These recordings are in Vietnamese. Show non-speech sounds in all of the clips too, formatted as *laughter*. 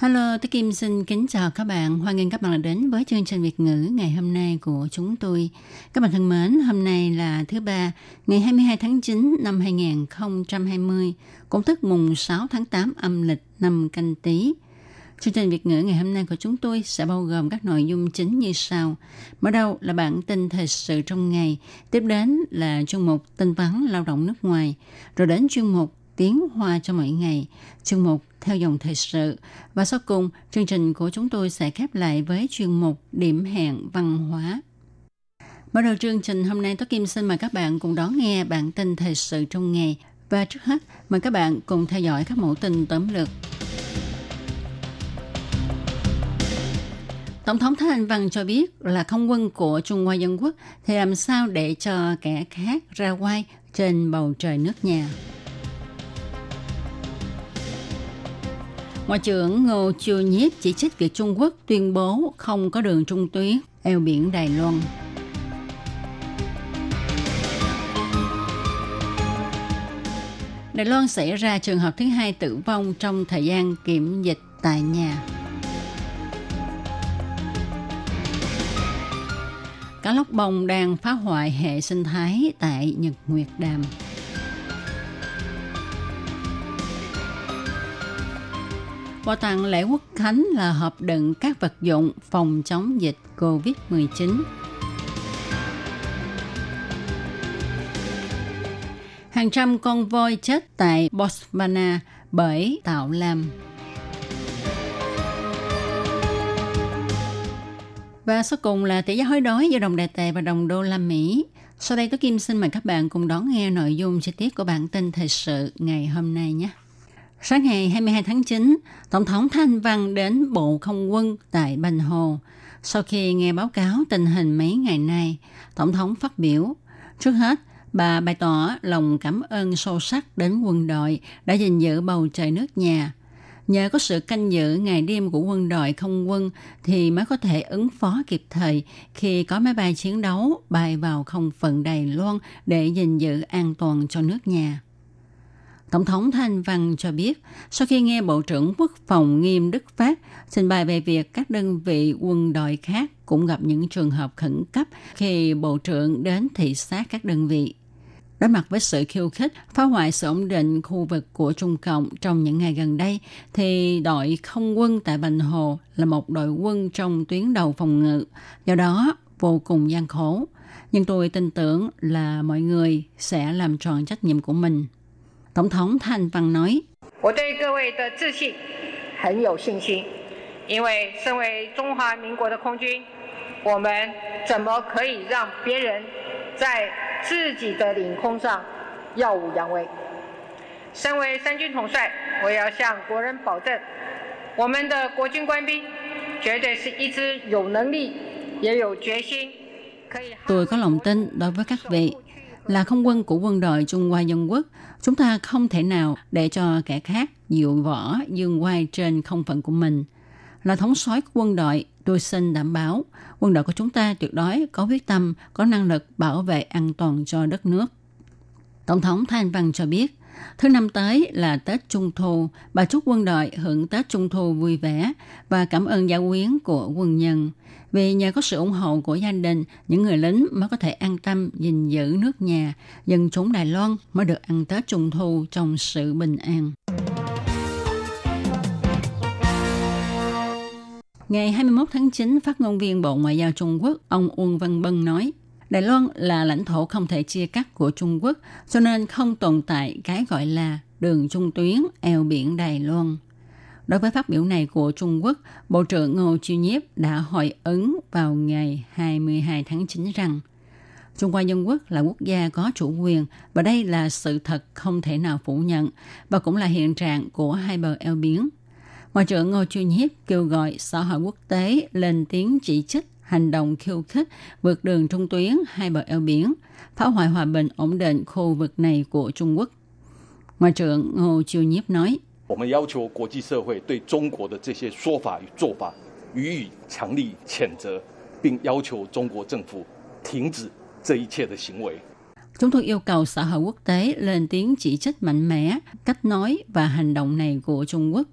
Hello, tôi Kim xin kính chào các bạn. Hoan nghênh các bạn đã đến với chương trình Việt ngữ ngày hôm nay của chúng tôi. Các bạn thân mến, hôm nay là thứ ba, ngày 22 tháng 9 năm 2020, cũng tức mùng 6 tháng 8 âm lịch năm canh tí. Chương trình Việt ngữ ngày hôm nay của chúng tôi sẽ bao gồm các nội dung chính như sau. Mở đầu là bản tin thời sự trong ngày, tiếp đến là chuyên mục tin vắn lao động nước ngoài, rồi đến chuyên mục tiếng hoa cho mỗi ngày, chương mục theo dòng thời sự và sau cùng chương trình của chúng tôi sẽ khép lại với chuyên mục điểm hẹn văn hóa. Mở đầu chương trình hôm nay Tố Kim xin mời các bạn cùng đón nghe bản tin thời sự trong ngày và trước hết mời các bạn cùng theo dõi các mẫu tin tóm lược. Tổng thống Thái Anh Văn cho biết là không quân của Trung Hoa Dân Quốc thì làm sao để cho kẻ khác ra quay trên bầu trời nước nhà. Ngoại trưởng Ngô Chiêu Nhiếp chỉ trích việc Trung Quốc tuyên bố không có đường trung tuyến eo biển Đài Loan. Đài Loan xảy ra trường hợp thứ hai tử vong trong thời gian kiểm dịch tại nhà. Cá lóc bông đang phá hoại hệ sinh thái tại Nhật Nguyệt Đàm. Bảo tặng lễ quốc khánh là hộp đựng các vật dụng phòng chống dịch COVID-19. Hàng trăm con voi chết tại Botswana bởi tạo lam. Và sau cùng là tỷ giá hối đoái giữa đồng đại tệ và đồng đô la Mỹ. Sau đây tôi Kim xin mời các bạn cùng đón nghe nội dung chi tiết của bản tin thời sự ngày hôm nay nhé. Sáng ngày 22 tháng 9, Tổng thống Thanh Văn đến Bộ Không quân tại Bành Hồ. Sau khi nghe báo cáo tình hình mấy ngày nay, Tổng thống phát biểu. Trước hết, bà bày tỏ lòng cảm ơn sâu sắc đến quân đội đã gìn giữ bầu trời nước nhà. Nhờ có sự canh giữ ngày đêm của quân đội không quân thì mới có thể ứng phó kịp thời khi có máy bay chiến đấu bay vào không phận Đài Loan để gìn giữ an toàn cho nước nhà. Tổng thống Thanh Văn cho biết, sau khi nghe Bộ trưởng Quốc phòng Nghiêm Đức Phát trình bày về việc các đơn vị quân đội khác cũng gặp những trường hợp khẩn cấp khi Bộ trưởng đến thị sát các đơn vị. Đối mặt với sự khiêu khích, phá hoại sự ổn định khu vực của Trung Cộng trong những ngày gần đây, thì đội không quân tại Bành Hồ là một đội quân trong tuyến đầu phòng ngự, do đó vô cùng gian khổ. Nhưng tôi tin tưởng là mọi người sẽ làm tròn trách nhiệm của mình. Tổng thống Thanh Văn nói, Tôi có lòng tin đối với các vị là không quân của quân đội Trung Hoa Dân Quốc, chúng ta không thể nào để cho kẻ khác dịu võ dương quay trên không phận của mình. Là thống soái của quân đội, tôi xin đảm bảo quân đội của chúng ta tuyệt đối có quyết tâm, có năng lực bảo vệ an toàn cho đất nước. Tổng thống Thanh Văn cho biết, thứ năm tới là Tết Trung Thu, bà chúc quân đội hưởng Tết Trung Thu vui vẻ và cảm ơn giáo quyến của quân nhân. Vì nhờ có sự ủng hộ của gia đình, những người lính mới có thể an tâm gìn giữ nước nhà, dân chúng Đài Loan mới được ăn Tết Trung Thu trong sự bình an. Ngày 21 tháng 9, phát ngôn viên Bộ Ngoại giao Trung Quốc, ông Uông Văn Bân nói, Đài Loan là lãnh thổ không thể chia cắt của Trung Quốc, cho nên không tồn tại cái gọi là đường trung tuyến eo biển Đài Loan. Đối với phát biểu này của Trung Quốc, Bộ trưởng Ngô Chiêu Nhiếp đã hồi ứng vào ngày 22 tháng 9 rằng Trung Hoa Dân Quốc là quốc gia có chủ quyền và đây là sự thật không thể nào phủ nhận và cũng là hiện trạng của hai bờ eo biển. Ngoại trưởng Ngô Chiêu Nhiếp kêu gọi xã hội quốc tế lên tiếng chỉ trích hành động khiêu khích vượt đường trung tuyến hai bờ eo biển, phá hoại hòa bình ổn định khu vực này của Trung Quốc. Ngoại trưởng Ngô Chiêu Nhiếp nói, 我们要求国际社会对中国的这些说法与做法予以强力谴责，并要求中国政府停止这一切的行为。 Chúng tôi yêu cầu xã hội quốc tế lên tiếng chỉ trích mạnh mẽ cách nói và hành động này của Trung Quốc,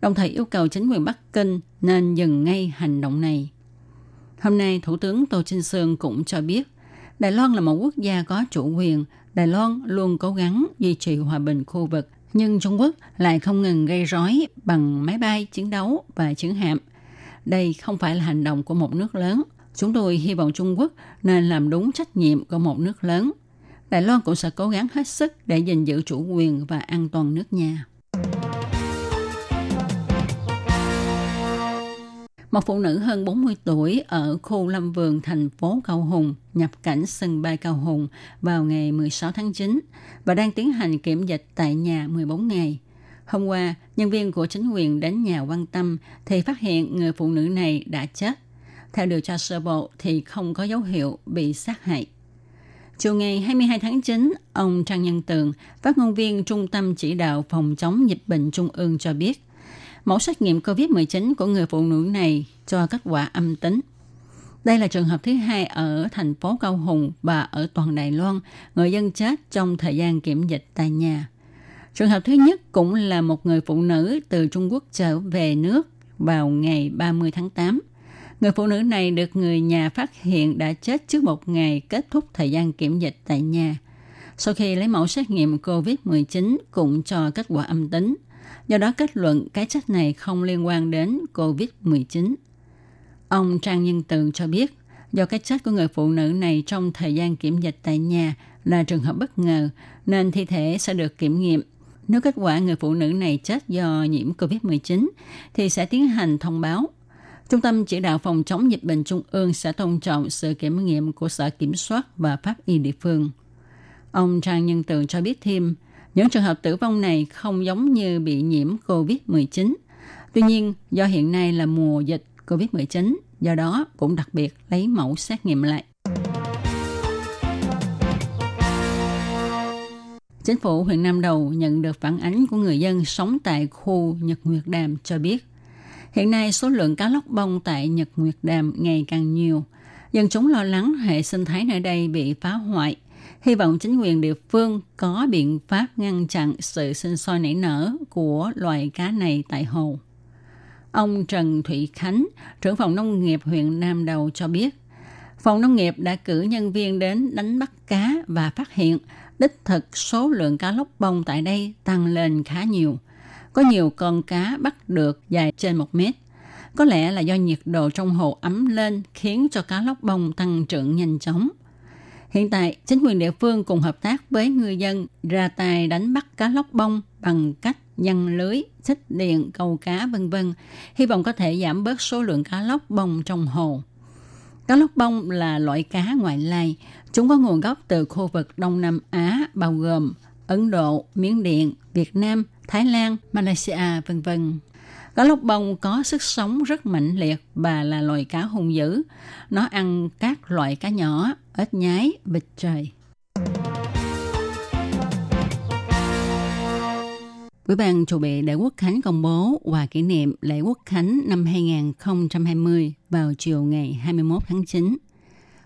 đồng thời yêu cầu chính quyền Bắc Kinh nên dừng ngay hành động này. Hôm nay, Thủ tướng Tô Trinh Sương cũng cho biết, Đài Loan là một quốc gia có chủ quyền, Đài Loan luôn cố gắng duy trì hòa bình khu vực, nhưng Trung Quốc lại không ngừng gây rối bằng máy bay chiến đấu và chiến hạm. Đây không phải là hành động của một nước lớn. Chúng tôi hy vọng Trung Quốc nên làm đúng trách nhiệm của một nước lớn. Đài Loan cũng sẽ cố gắng hết sức để gìn giữ chủ quyền và an toàn nước nhà. Một phụ nữ hơn 40 tuổi ở khu Lâm Vườn, thành phố Cao Hùng nhập cảnh sân bay Cao Hùng vào ngày 16 tháng 9 và đang tiến hành kiểm dịch tại nhà 14 ngày. Hôm qua, nhân viên của chính quyền đến nhà quan tâm thì phát hiện người phụ nữ này đã chết. Theo điều tra sơ bộ thì không có dấu hiệu bị sát hại. Chiều ngày 22 tháng 9, ông Trang Nhân Tường, phát ngôn viên Trung tâm Chỉ đạo Phòng chống dịch bệnh Trung ương cho biết, mẫu xét nghiệm COVID-19 của người phụ nữ này cho kết quả âm tính. Đây là trường hợp thứ hai ở thành phố Cao Hùng và ở toàn Đài Loan, người dân chết trong thời gian kiểm dịch tại nhà. Trường hợp thứ nhất cũng là một người phụ nữ từ Trung Quốc trở về nước vào ngày 30 tháng 8. Người phụ nữ này được người nhà phát hiện đã chết trước một ngày kết thúc thời gian kiểm dịch tại nhà. Sau khi lấy mẫu xét nghiệm COVID-19 cũng cho kết quả âm tính. Do đó kết luận cái chết này không liên quan đến COVID-19. Ông Trang Nhân Tường cho biết, do cái chết của người phụ nữ này trong thời gian kiểm dịch tại nhà là trường hợp bất ngờ, nên thi thể sẽ được kiểm nghiệm. Nếu kết quả người phụ nữ này chết do nhiễm COVID-19, thì sẽ tiến hành thông báo. Trung tâm chỉ đạo phòng chống dịch bệnh trung ương sẽ tôn trọng sự kiểm nghiệm của Sở Kiểm soát và Pháp y địa phương. Ông Trang Nhân Tường cho biết thêm, những trường hợp tử vong này không giống như bị nhiễm COVID-19. Tuy nhiên, do hiện nay là mùa dịch COVID-19, do đó cũng đặc biệt lấy mẫu xét nghiệm lại. Chính phủ huyện Nam Đầu nhận được phản ánh của người dân sống tại khu Nhật Nguyệt Đàm cho biết, hiện nay số lượng cá lóc bông tại Nhật Nguyệt Đàm ngày càng nhiều. Dân chúng lo lắng hệ sinh thái nơi đây bị phá hoại. Hy vọng chính quyền địa phương có biện pháp ngăn chặn sự sinh sôi nảy nở của loài cá này tại hồ. Ông Trần Thụy Khánh, trưởng phòng nông nghiệp huyện Nam Đầu cho biết, phòng nông nghiệp đã cử nhân viên đến đánh bắt cá và phát hiện đích thực số lượng cá lóc bông tại đây tăng lên khá nhiều. Có nhiều con cá bắt được dài trên một mét. Có lẽ là do nhiệt độ trong hồ ấm lên khiến cho cá lóc bông tăng trưởng nhanh chóng. Hiện tại, chính quyền địa phương cùng hợp tác với người dân ra tay đánh bắt cá lóc bông bằng cách nhăn lưới, xích điện, câu cá vân vân, hy vọng có thể giảm bớt số lượng cá lóc bông trong hồ. Cá lóc bông là loại cá ngoại lai, chúng có nguồn gốc từ khu vực Đông Nam Á bao gồm Ấn Độ, Miến Điện, Việt Nam, Thái Lan, Malaysia, vân vân. Cá lóc bông có sức sống rất mạnh liệt và là loài cá hung dữ. Nó ăn các loại cá nhỏ, ếch nhái, vịt trời. Ủy ban chủ bị lễ quốc khánh công bố và kỷ niệm lễ quốc khánh năm 2020 vào chiều ngày 21 tháng 9.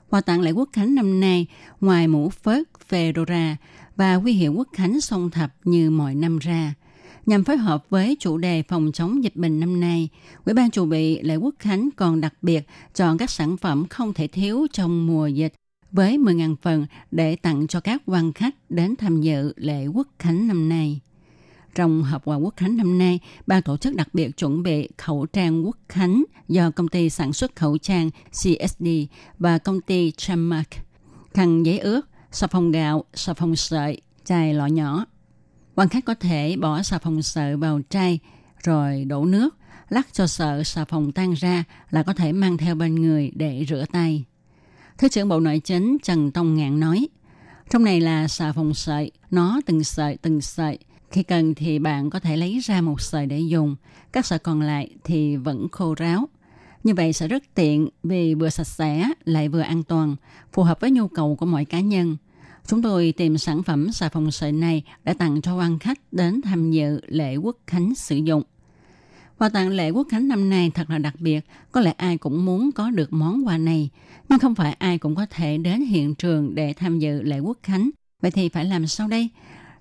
Quà tặng lễ quốc khánh năm nay, ngoài mũ phớt, fedora và huy hiệu quốc khánh song thập như mọi năm ra, nhằm phối hợp với chủ đề phòng chống dịch bệnh năm nay, Ủy ban chủ bị lễ quốc khánh còn đặc biệt chọn các sản phẩm không thể thiếu trong mùa dịch với 10.000 phần để tặng cho các quan khách đến tham dự lễ quốc khánh năm nay. Trong hộp quà quốc khánh năm nay, ban tổ chức đặc biệt chuẩn bị khẩu trang quốc khánh do công ty sản xuất khẩu trang CSD và công ty Chamark, khăn giấy ướt, xà phòng gạo, xà phòng sợi, chai lọ nhỏ. Quan khách có thể bỏ xà phòng sợi vào chai rồi đổ nước, lắc cho sợ xà phòng tan ra là có thể mang theo bên người để rửa tay. Thứ trưởng Bộ Nội chính Trần Tông Ngạn nói, trong này là xà phòng sợi, nó từng sợi từng sợi, Khi cần thì bạn có thể lấy ra một sợi để dùng, các sợi còn lại thì vẫn khô ráo. Như vậy sẽ rất tiện vì vừa sạch sẽ lại vừa an toàn, phù hợp với nhu cầu của mọi cá nhân. Chúng tôi tìm sản phẩm xà phòng sợi này để tặng cho quan khách đến tham dự lễ quốc khánh sử dụng. Quà tặng lễ quốc khánh năm nay thật là đặc biệt, có lẽ ai cũng muốn có được món quà này, nhưng không phải ai cũng có thể đến hiện trường để tham dự lễ quốc khánh. Vậy thì phải làm sao đây?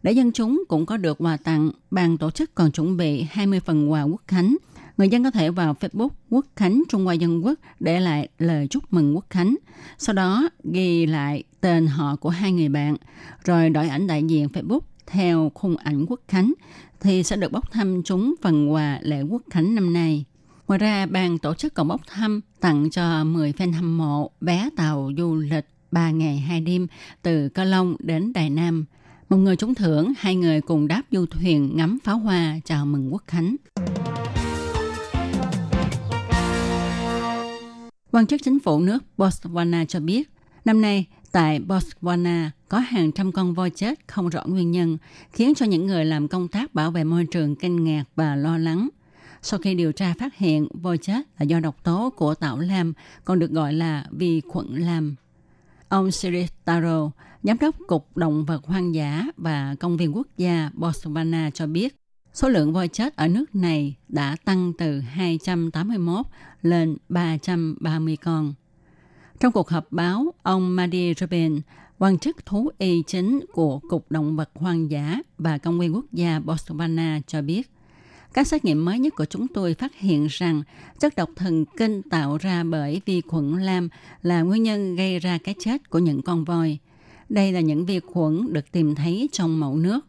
Để dân chúng cũng có được quà tặng, ban tổ chức còn chuẩn bị 20 phần quà quốc khánh. Người dân có thể vào Facebook Quốc Khánh Trung Hoa Dân Quốc để lại lời chúc mừng Quốc Khánh. Sau đó ghi lại tên họ của hai người bạn, rồi đổi ảnh đại diện Facebook theo khung ảnh Quốc Khánh thì sẽ được bốc thăm chúng phần quà lễ Quốc Khánh năm nay. Ngoài ra, ban tổ chức còn bốc thăm tặng cho 10 fan hâm mộ vé tàu du lịch 3 ngày 2 đêm từ Cơ Long đến Đài Nam. Một người trúng thưởng, hai người cùng đáp du thuyền ngắm pháo hoa chào mừng quốc khánh. Quan chức chính phủ nước Botswana cho biết, năm nay tại Botswana có hàng trăm con voi chết không rõ nguyên nhân, khiến cho những người làm công tác bảo vệ môi trường kinh ngạc và lo lắng. Sau khi điều tra phát hiện voi chết là do độc tố của tảo lam, còn được gọi là vi khuẩn lam. Ông Siri Taro, Giám đốc Cục Động vật Hoang dã và Công viên Quốc gia Botswana cho biết, số lượng voi chết ở nước này đã tăng từ 281 lên 330 con. Trong cuộc họp báo, ông Madi Rubin, quan chức thú y chính của Cục Động vật Hoang dã và Công viên Quốc gia Botswana cho biết, các xét nghiệm mới nhất của chúng tôi phát hiện rằng chất độc thần kinh tạo ra bởi vi khuẩn lam là nguyên nhân gây ra cái chết của những con voi. Đây là những vi khuẩn được tìm thấy trong mẫu nước.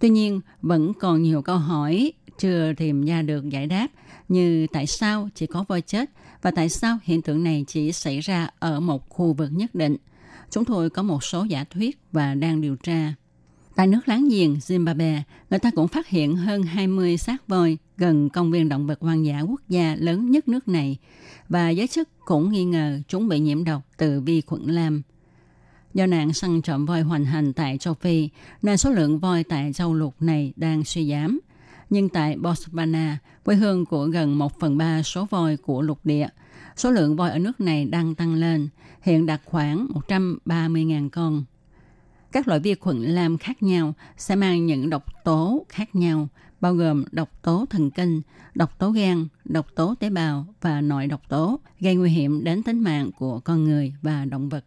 Tuy nhiên, vẫn còn nhiều câu hỏi chưa tìm ra được giải đáp như tại sao chỉ có voi chết và tại sao hiện tượng này chỉ xảy ra ở một khu vực nhất định. Chúng tôi có một số giả thuyết và đang điều tra. Tại nước láng giềng Zimbabwe, người ta cũng phát hiện hơn 20 xác voi gần công viên động vật hoang dã quốc gia lớn nhất nước này và giới chức cũng nghi ngờ chúng bị nhiễm độc từ vi khuẩn lam. Do nạn săn trộm voi hoành hành tại châu Phi, nên số lượng voi tại châu lục này đang suy giảm. Nhưng tại Botswana, quê hương của gần 1 phần 3 số voi của lục địa, số lượng voi ở nước này đang tăng lên, hiện đạt khoảng 130.000 con. Các loại vi khuẩn lam khác nhau sẽ mang những độc tố khác nhau, bao gồm độc tố thần kinh, độc tố gan, độc tố tế bào và nội độc tố, gây nguy hiểm đến tính mạng của con người và động vật.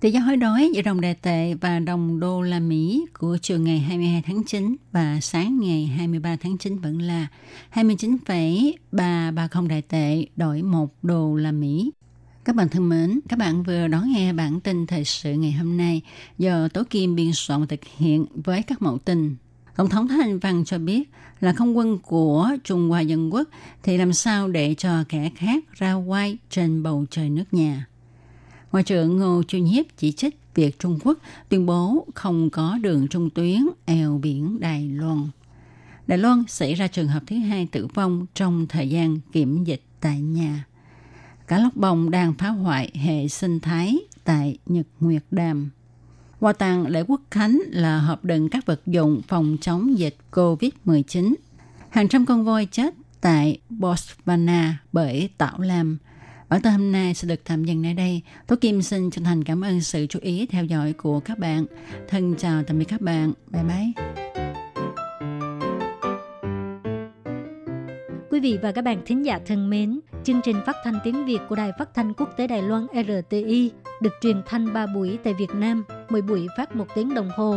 Tỷ giá hối đoái giữa đồng đại tệ và đồng đô la Mỹ của chiều ngày 22 tháng 9 và sáng ngày 23 tháng 9 vẫn là 29,330 đại tệ đổi 1 đô la Mỹ. Các bạn thân mến, các bạn vừa đón nghe bản tin thời sự ngày hôm nay do Tố Kim biên soạn và thực hiện với các mẫu tin. Tổng thống Thái Anh Văn cho biết là không quân của Trung Hoa Dân Quốc thì làm sao để cho kẻ khác ra quay trên bầu trời nước nhà. Ngoại trưởng Ngô Chu Nhiếp chỉ trích việc Trung Quốc tuyên bố không có đường trung tuyến eo biển Đài Loan. Đài Loan xảy ra trường hợp thứ hai tử vong trong thời gian kiểm dịch tại nhà. Cá lóc bông đang phá hoại hệ sinh thái tại Nhật Nguyệt Đàm. Quà tặng lễ quốc khánh là hợp đựng các vật dụng phòng chống dịch COVID-19. Hàng trăm con voi chết tại Botswana bởi tảo lam. Bản tin hôm nay sẽ được tạm dừng tại đây. Tố Kim xin chân thành cảm ơn sự chú ý theo dõi của các bạn. Thân chào tạm biệt các bạn. Bye bye. Quý vị và các bạn thính giả thân mến, chương trình phát thanh tiếng Việt của Đài Phát thanh Quốc tế Đài Loan RTI được truyền thanh 3 buổi tại Việt Nam, mỗi buổi phát một tiếng đồng hồ.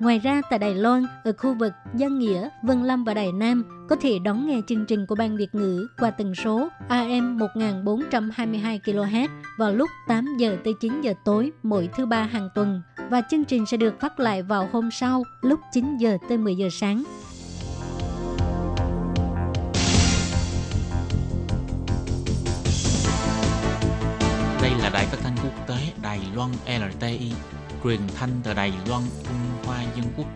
Ngoài ra tại Đài Loan, ở khu vực Giang Nghĩa, Vân Lâm và Đài Nam có thể đón nghe chương trình của Ban Việt ngữ qua tần số AM 1422 kHz vào lúc 8 giờ tới 9 giờ tối mỗi thứ ba hàng tuần và chương trình sẽ được phát lại vào hôm sau lúc 9 giờ tới 10 giờ sáng. Đây là đài phát thanh quốc tế Đài Loan LTI, truyền thanh từ Đài Loan, Trung Hoa Dân Quốc.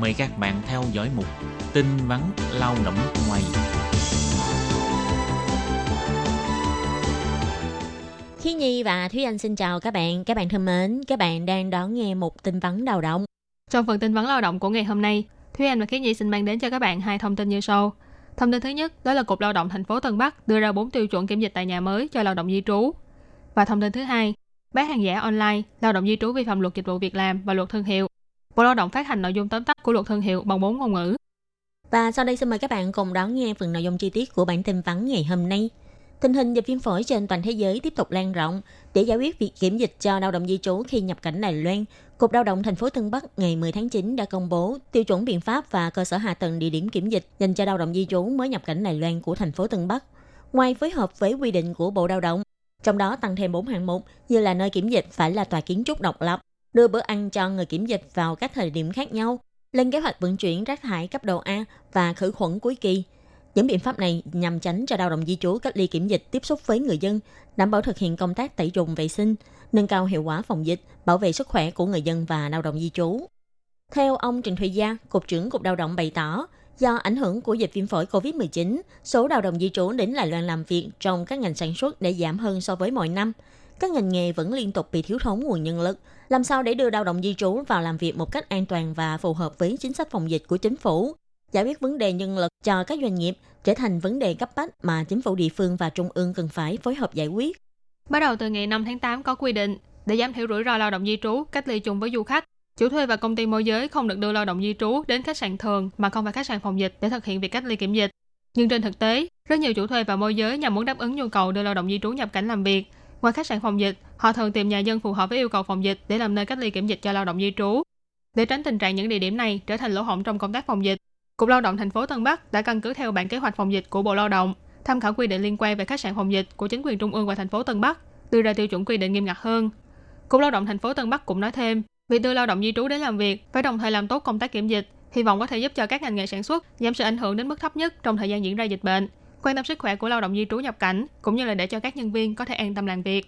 Mời các bạn theo dõi mục tin vắn lao động ngoài. Khi Nhi và Thúy Anh xin chào các bạn. Các bạn thân mến, các bạn đang đón nghe một tin vắn lao động. Trong phần tin vắn lao động của ngày hôm nay, Thúy Anh và Khiết Nhi xin mang đến cho các bạn hai thông tin như sau. Thông tin thứ nhất đó là Cục Lao động thành phố Tân Bắc đưa ra 4 tiêu chuẩn kiểm dịch tại nhà mới cho lao động di trú. Và thông tin thứ hai, bán hàng giả online, lao động di trú vi phạm luật dịch vụ việc làm và luật thương hiệu. Bộ Lao động phát hành nội dung tóm tắt của luật thương hiệu bằng 4 ngôn ngữ. Và sau đây xin mời các bạn cùng đón nghe phần nội dung chi tiết của bản tin vắn ngày hôm nay. Tình hình dịch viêm phổi trên toàn thế giới tiếp tục lan rộng. Để giải quyết việc kiểm dịch cho lao động di trú khi nhập cảnh Đài Loan, Cục Lao động thành phố Tân Bắc ngày 10 tháng 9 đã công bố tiêu chuẩn biện pháp và cơ sở hạ tầng địa điểm kiểm dịch dành cho lao động di trú mới nhập cảnh Đài Loan của thành phố Tân Bắc. Ngoài phối hợp với quy định của Bộ Lao động, trong đó tăng thêm 4 hạng mục như là nơi kiểm dịch phải là tòa kiến trúc độc lập, đưa bữa ăn cho người kiểm dịch vào các thời điểm khác nhau, lên kế hoạch vận chuyển rác thải cấp độ A và khử khuẩn cuối kỳ. Những biện pháp này nhằm tránh cho lao động di trú cách ly kiểm dịch tiếp xúc với người dân, đảm bảo thực hiện công tác tẩy trùng vệ sinh, nâng cao hiệu quả phòng dịch, bảo vệ sức khỏe của người dân và lao động di trú. Theo ông Trần Thụy Gia, Cục trưởng Cục Lao động bày tỏ, do ảnh hưởng của dịch viêm phổi COVID-19, số lao động di trú đến Đài Loan làm việc trong các ngành sản xuất đã giảm hơn so với mọi năm. Các ngành nghề vẫn liên tục bị thiếu thốn nguồn nhân lực. Làm sao để đưa lao động di trú vào làm việc một cách an toàn và phù hợp với chính sách phòng dịch của chính phủ? Giải quyết vấn đề nhân lực cho các doanh nghiệp trở thành vấn đề cấp bách mà chính phủ địa phương và trung ương cần phải phối hợp giải quyết. Bắt đầu từ ngày 5 tháng 8 có quy định để giảm thiểu rủi ro lao động di trú cách ly chung với du khách. Chủ thuê và công ty môi giới không được đưa lao động di trú đến khách sạn thường mà không phải khách sạn phòng dịch để thực hiện việc cách ly kiểm dịch. Nhưng trên thực tế, rất nhiều chủ thuê và môi giới nhằm muốn đáp ứng nhu cầu đưa lao động di trú nhập cảnh làm việc. Ngoài khách sạn phòng dịch, họ thường tìm nhà dân phù hợp với yêu cầu phòng dịch để làm nơi cách ly kiểm dịch cho lao động di trú. Để tránh tình trạng những địa điểm này trở thành lỗ hổng trong công tác phòng dịch, Cục Lao động thành phố Tân Bắc đã căn cứ theo bản kế hoạch phòng dịch của Bộ Lao động, tham khảo quy định liên quan về khách sạn phòng dịch của chính quyền trung ương và thành phố Tân Bắc, đưa ra tiêu chuẩn quy định nghiêm ngặt hơn. Cục Lao động thành phố Tân Bắc cũng nói thêm, việc đưa lao động di trú đến làm việc phải đồng thời làm tốt công tác kiểm dịch, hy vọng có thể giúp cho các ngành nghề sản xuất giảm sự ảnh hưởng đến mức thấp nhất trong thời gian diễn ra dịch bệnh, quan tâm sức khỏe của lao động di trú nhập cảnh cũng như là để cho các nhân viên có thể an tâm làm việc.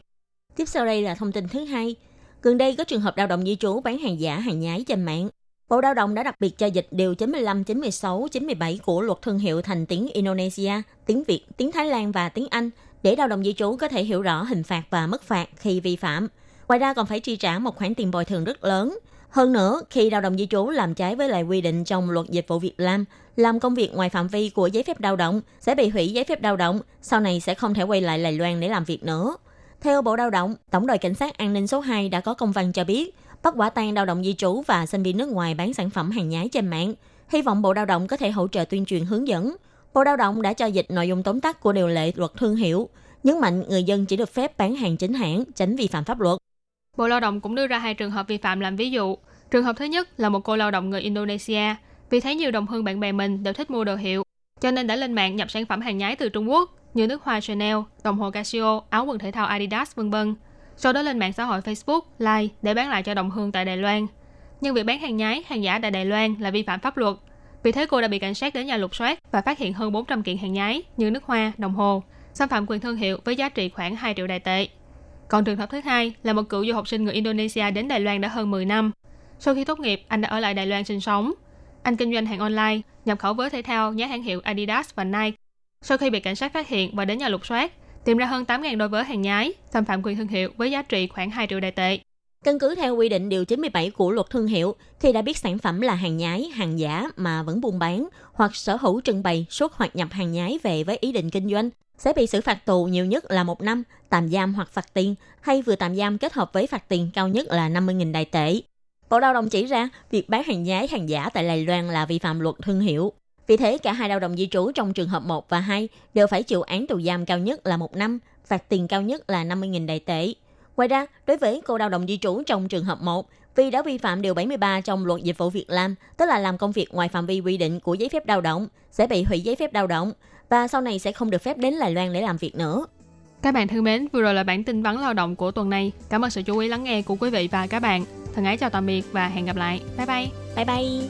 Tiếp sau đây là thông tin thứ hai. Gần đây có trường hợp lao động di trú bán hàng giả, hàng nhái trên mạng. Bộ Lao động đã đặc biệt cho dịch điều 95, 96, 97 của luật thương hiệu thành tiếng Indonesia, tiếng Việt, tiếng Thái Lan và tiếng Anh để lao động di trú có thể hiểu rõ hình phạt và mức phạt khi vi phạm. Ngoài ra còn phải chi trả một khoản tiền bồi thường rất lớn. Hơn nữa, khi lao động di trú làm trái với lại quy định trong luật dịch vụ việc làm, làm công việc ngoài phạm vi của giấy phép lao động sẽ bị hủy giấy phép lao động, sau này sẽ không thể quay lại Đài Loan để làm việc nữa. Theo Bộ Lao động, Tổng đội Cảnh sát An ninh số 2 đã có công văn cho biết, bắt quả tang lao động di trú và sinh viên nước ngoài bán sản phẩm hàng nhái trên mạng. Hy vọng Bộ Lao động có thể hỗ trợ tuyên truyền hướng dẫn. Bộ Lao động đã cho dịch nội dung tóm tắt của điều lệ luật thương hiệu, nhấn mạnh người dân chỉ được phép bán hàng chính hãng, tránh vi phạm pháp luật. Bộ Lao động cũng đưa ra hai trường hợp vi phạm làm ví dụ. Trường hợp thứ nhất là một cô lao động người Indonesia, vì thấy nhiều đồng hương bạn bè mình đều thích mua đồ hiệu, cho nên đã lên mạng nhập sản phẩm hàng nhái từ Trung Quốc như nước hoa Chanel, đồng hồ Casio, áo quần thể thao Adidas vân vân. Sau đó lên mạng xã hội Facebook, Line để bán lại cho đồng hương tại Đài Loan. Nhưng việc bán hàng nhái, hàng giả tại Đài Loan là vi phạm pháp luật. Vì thế cô đã bị cảnh sát đến nhà lục soát và phát hiện hơn 400 kiện hàng nhái như nước hoa, đồng hồ, xâm phạm quyền thương hiệu với giá trị khoảng 2 triệu đài tệ. Còn trường hợp thứ hai là một cựu du học sinh người Indonesia đến Đài Loan đã hơn 10 năm. Sau khi tốt nghiệp, anh đã ở lại Đài Loan sinh sống. Anh kinh doanh hàng online, nhập khẩu với thể thao nhãn hàng hiệu Adidas và Nike. Sau khi bị cảnh sát phát hiện và đến nhà lục soát, tìm ra hơn 8.000 đôi vớ hàng nhái, xâm phạm quyền thương hiệu với giá trị khoảng 2 triệu đài tệ. Căn cứ theo quy định điều 97 của luật thương hiệu, khi đã biết sản phẩm là hàng nhái, hàng giả mà vẫn buôn bán hoặc sở hữu trưng bày, xuất hoặc nhập hàng nhái về với ý định kinh doanh, sẽ bị xử phạt tù nhiều nhất là một năm, tạm giam hoặc phạt tiền, hay vừa tạm giam kết hợp với phạt tiền cao nhất là 50.000 đài tệ. Bộ Lao động chỉ ra, việc bán hàng nhái, hàng giả tại Đài Loan là vi phạm luật thương hiệu. Vì thế, cả hai lao động di trú trong trường hợp 1 và 2 đều phải chịu án tù giam cao nhất là một năm, phạt tiền cao nhất là 50.000 đại tệ. Ngoài ra, đối với cô lao động di trú trong trường hợp 1, vì đã vi phạm điều 73 trong luật dịch vụ việc làm, tức là làm công việc ngoài phạm vi quy định của giấy phép lao động, sẽ bị hủy giấy phép lao động và sau này sẽ không được phép đến Đài Loan để làm việc nữa. Các bạn thân mến, vừa rồi là bản tin vắn lao động của tuần này. Cảm ơn sự chú ý lắng nghe của quý vị và các bạn. Thân ái chào tạm biệt và hẹn gặp lại. Bye bye. Bye bye.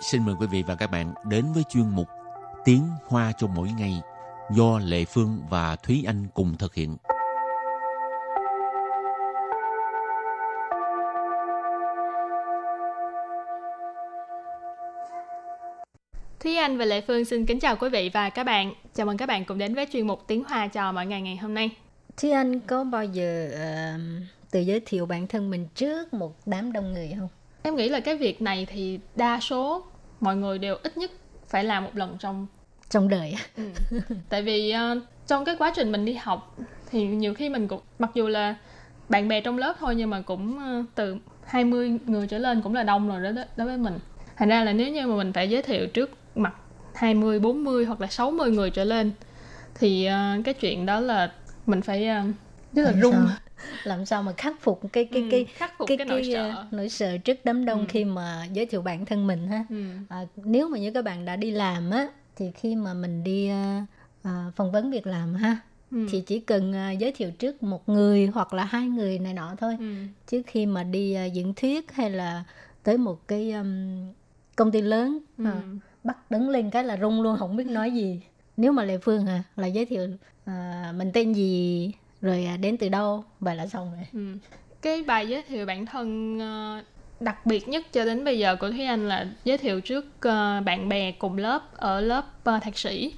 Xin mời quý vị và các bạn đến với chuyên mục Tiếng Hoa cho mỗi ngày do Lệ Phương và Thúy Anh cùng thực hiện. Thúy Anh và Lệ Phương xin kính chào quý vị và các bạn. Chào mừng các bạn cùng đến với chuyên mục Tiếng Hoa cho mọi ngày ngày hôm nay. Thúy Anh có bao giờ uh, tự giới thiệu bản thân mình trước một đám đông người không? Em nghĩ là cái việc này thì đa số mọi người đều ít nhất phải làm một lần trong trong đời. ừ. Tại vì uh, trong cái quá trình mình đi học thì nhiều khi mình cũng mặc dù là bạn bè trong lớp thôi nhưng mà cũng uh, từ 20 người trở lên cũng là đông rồi đó đối với mình. Thành ra là nếu như mà mình phải giới thiệu trước mặt 20, 40 hoặc là 60 người trở lên thì uh, cái chuyện đó là mình phải uh, rất là rung sao? làm sao mà khắc phục cái cái Ừ, cái khắc phục cái, cái cái, nỗi sợ. uh, nỗi sợ trước đám đông Ừ. khi mà giới thiệu bản thân mình ha ừ. à, nếu mà như các bạn đã đi làm á thì khi mà mình đi uh, uh, phỏng vấn việc làm ha Ừ. thì chỉ cần uh, giới thiệu trước một người hoặc là hai người này nọ thôi Ừ. trước khi mà đi uh, diễn thuyết hay là tới một cái um, công ty lớn Ừ. à, bắt đứng lên cái là rung luôn không biết nói gì nếu mà lệ phương hả là giới thiệu à, mình tên gì rồi à, đến từ đâu vậy là xong rồi Ừ. Cái bài giới thiệu bản thân ờ, đặc biệt nhất cho đến bây giờ của Thúy Anh là giới thiệu trước ờ, bạn bè cùng lớp ở lớp ờ, thạc sĩ.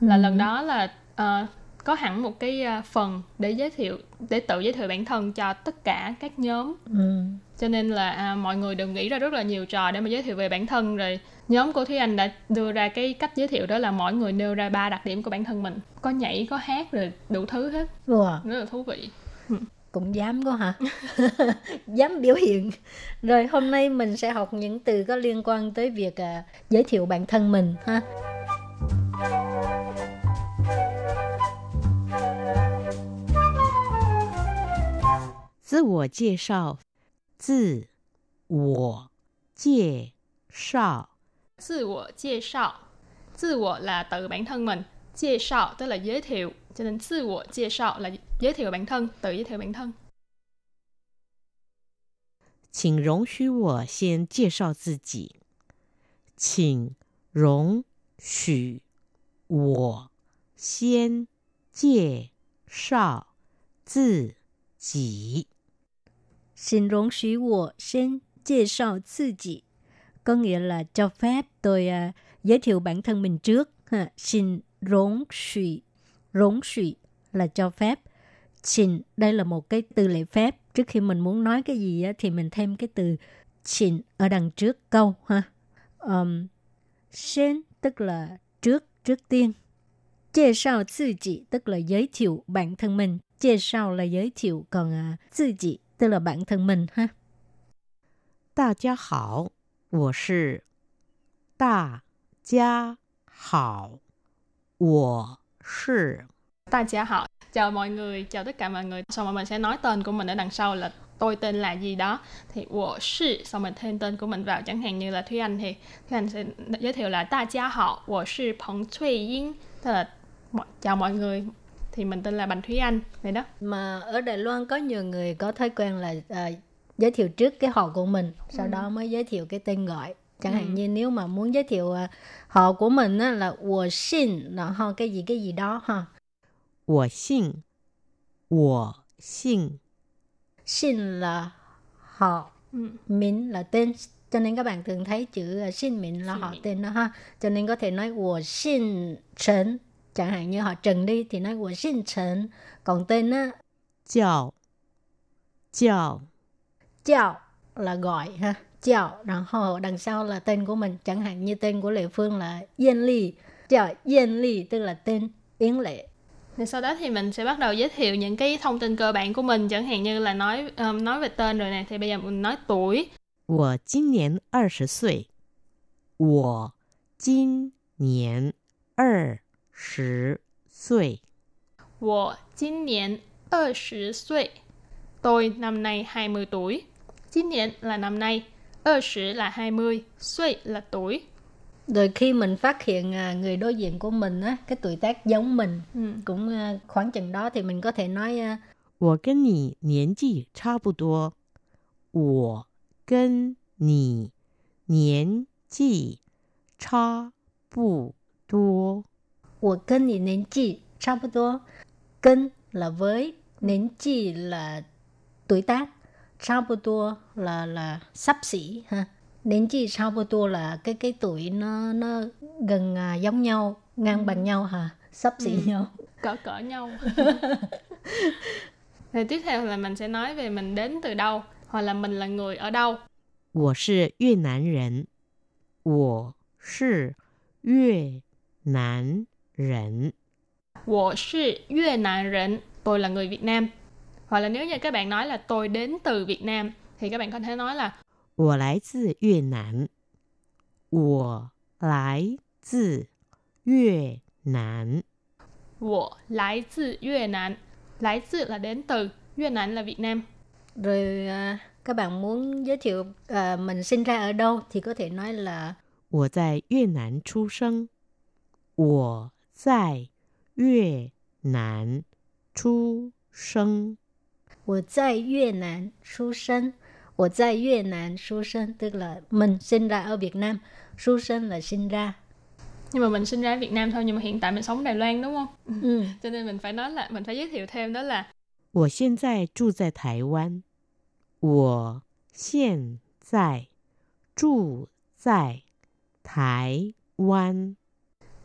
Là Ừ. lần đó là ờ, có hẳn một cái phần để giới thiệu để tự giới thiệu bản thân cho tất cả các nhóm ừ cho nên là à, mọi người đừng nghĩ ra rất là nhiều trò để mà giới thiệu về bản thân rồi. Nhóm của thúy anh đã đưa ra cái cách giới thiệu đó là mỗi người nêu ra ba đặc điểm của bản thân mình. Có nhảy có hát rồi đủ thứ hết. Wow. rất là thú vị. Cũng dám có hả? *laughs* Dám biểu hiện. Rồi hôm nay mình sẽ học những từ có liên quan tới việc à, giới thiệu bản thân mình ha? Tự 自我介绍， 自我介绍自我là tự bản thân mình 介绍 tức là giới thiệu cho nên 自我介绍 là giới thiệu bản thân tự giới thiệu bản thân 请容许我先介绍自己。请容许我先介绍自己。 Xin 容许我先介绍自己 có nghĩa là cho phép tôi à, giới thiệu bản thân mình trước ha. Xin 容许容许 là cho phép xin đây là một cái từ lệ phép trước khi mình muốn nói cái gì á, thì mình thêm cái từ xin ở đằng trước câu ha um, xin tức là trước trước tiên 介绍自己 tức là giới thiệu bản thân mình 介绍 là giới thiệu còn à, 自己 tức là bản thân mình ha. Đa gia hảo, tôi là Đa gia hảo, tôi là Đa gia hảo. Chào mọi người, chào tất cả mọi người. Sau mà mình sẽ nói tên của mình ở đằng sau là tôi tên là gì đó thì wo shi sau mình thêm tên của mình vào chẳng hạn như là Thúy Anh thì Thúy Anh sẽ giới thiệu là ta gia hảo. wo shi Peng Cui Ying tức là chào mọi người thì mình tên là Bành Thúy Anh này đó. Mà ở Đài Loan có nhiều người có thói quen là à, giới thiệu trước cái họ của mình sau ừ. đó mới giới thiệu cái tên gọi. Chẳng ừ. hạn như nếu mà muốn giới thiệu à, họ của mình á, là 我姓 xin là ho cái gì cái gì đó ha. 我姓我姓姓 là họ ừ. mình là tên cho nên các bạn thường thấy chữ à, xin mình là họ tên đó ha. Cho nên có thể nói 我姓陈 chẳng hạn như họ Trần đi thì nói 我姓陈 còn tên á 叫叫 chào là gọi ha chào,然后 đằng sau là tên của mình. Chẳng hạn như tên của Lệ Phương là Yên Ly, chào Yên Ly tức là tên Yến Lệ. Thì sau đó thì mình sẽ bắt đầu giới thiệu những cái thông tin cơ bản của mình, chẳng hạn như là nói um, nói về tên rồi nè, thì bây giờ mình nói tuổi. 我今年二十岁。我今年二 十岁。我今年二十岁。Tôi năm nay 20 tuổi. 今年 là năm nay, 20 là 20, 岁 là tuổi. Rồi khi mình phát hiện à, người đối diện của mình á, cái tuổi tác giống mình Ừ. cũng à, khoảng chừng đó thì mình có thể nói à, 我跟你年纪差不多。我跟你年纪差不多。 我跟你年纪差不多。跟 là với, 年纪 là tuổi tác, 差不多 là là sắp xỉ ha. 年纪差不多 là cái cái tuổi nó nó gần à, giống nhau, ngang bằng nhau hả? Sắp xỉ Ừ. nhau. Cỡ cỡ nhau. *laughs* Rồi tiếp theo là mình sẽ nói về mình đến từ đâu, hoặc là mình là người ở đâu. 我是越南人。我是越南 人。我是越南人. Tôi là người Việt Nam. Hoặc là nếu như các bạn nói là tôi đến từ Việt Nam thì các bạn có thể nói là 我来自越南。我来自越南。我来自越南. Lái tự là đến từ, Việt Nam là Việt Nam. Rồi à, các bạn muốn giới thiệu à, mình sinh ra ở đâu thì có thể nói là 我在越南出生。我 在越南出生。我在越南出生。我在越南出生 tức là mình sinh ra ở Việt Nam, xuất sinh là sinh ra. Nhưng mà mình sinh ra ở Việt Nam thôi nhưng mà hiện tại mình sống Đài Loan đúng không? Ừ. Cho nên mình phải nói là mình phải giới thiệu thêm đó là 我现在住在台湾。我现在住在台湾。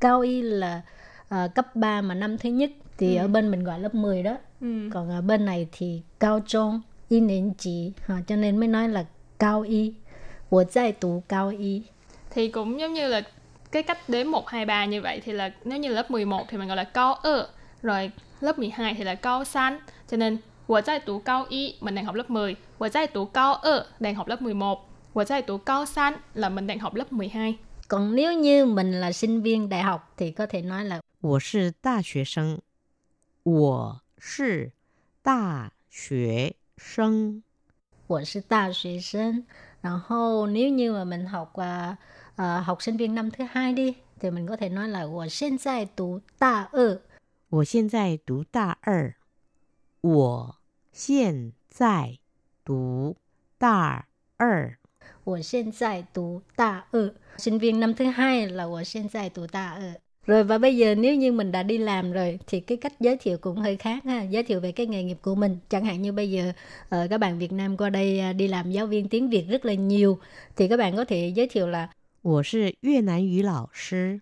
Cao y là à, cấp 3 mà năm thứ nhất thì Ừ. ở bên mình gọi lớp 10 đó. Ừ. Còn ở bên này thì cao trung, y niên chỉ, ha, cho nên mới nói là cao y. 我在读高一. Thì cũng giống như là cái cách đếm 1, 2, 3 như vậy thì là nếu như lớp 11 thì mình gọi là cao ơ, rồi lớp 12 thì là cao san. Cho nên 我在读高一 mình đang học lớp 10, 我在读高二 đang học lớp 11, 我在读高三 là mình đang học lớp 12. Còn nếu như mình là sinh viên đại học thì có thể nói là 我是大学生。我是大学生。我是大学生.然后nếu như mà mình học à, à, học sinh viên năm thứ hai đi thì mình có thể nói là 我现在读大二.我现在读大二。我现在读大二。 我现在读大二. Sinh viên năm thứ hai là 我现在读大二. Rồi và bây giờ nếu như mình đã đi làm rồi thì cái cách giới thiệu cũng hơi khác ha, giới thiệu về cái nghề nghiệp của mình. Chẳng hạn như bây giờ ờ, các bạn Việt Nam qua đây à, đi làm giáo viên tiếng Việt rất là nhiều thì các bạn có thể giới thiệu là 我是越南语老师。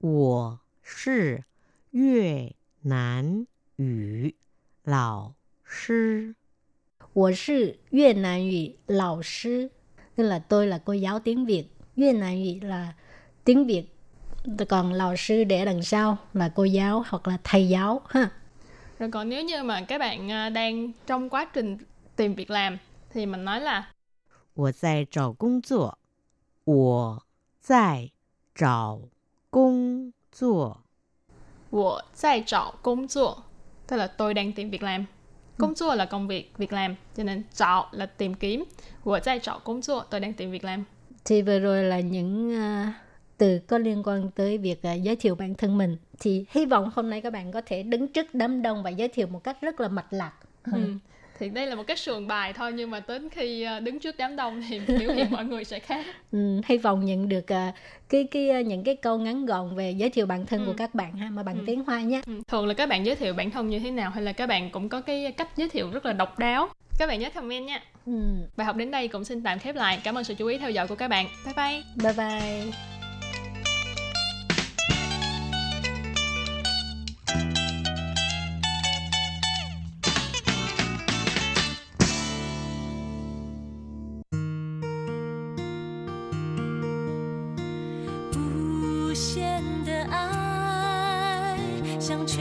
我是越南语老师。我是越南语老师 tức là tôi là cô giáo tiếng Việt. Việt Nam ngữ là tiếng Việt. Còn lão sư để đằng sau là cô giáo hoặc là thầy giáo ha. Rồi còn nếu như mà các bạn à, đang trong quá trình tìm việc làm thì mình nói là 我在找工作。我在找工作。我在找工作 tức là tôi đang tìm việc làm. công chúa là công việc, việc làm. Cho nên chọn là tìm kiếm. Của tại chọn công 作, tôi đang tìm việc làm. Thì vừa rồi là những uh, từ có liên quan tới việc uh, giới thiệu bản thân mình. Thì hy vọng hôm nay các bạn có thể đứng trước đám đông và giới thiệu một cách rất là mạch lạc. Ừ thì đây là một cái sườn bài thôi nhưng mà đến khi ờ, đứng trước đám đông thì *laughs* biểu hiện mọi người sẽ khác ừ, hy vọng nhận được uh, cái cái những cái câu ngắn gọn về giới thiệu bản thân ừ. của các bạn ha mà bằng ừ. tiếng hoa nhé ừ. thường là các bạn giới thiệu bản thân như thế nào hay là các bạn cũng có cái cách giới thiệu rất là độc đáo các bạn nhớ comment nha ừ. bài học đến đây cũng xin tạm khép lại cảm ơn sự chú ý theo dõi của các bạn bye bye bye bye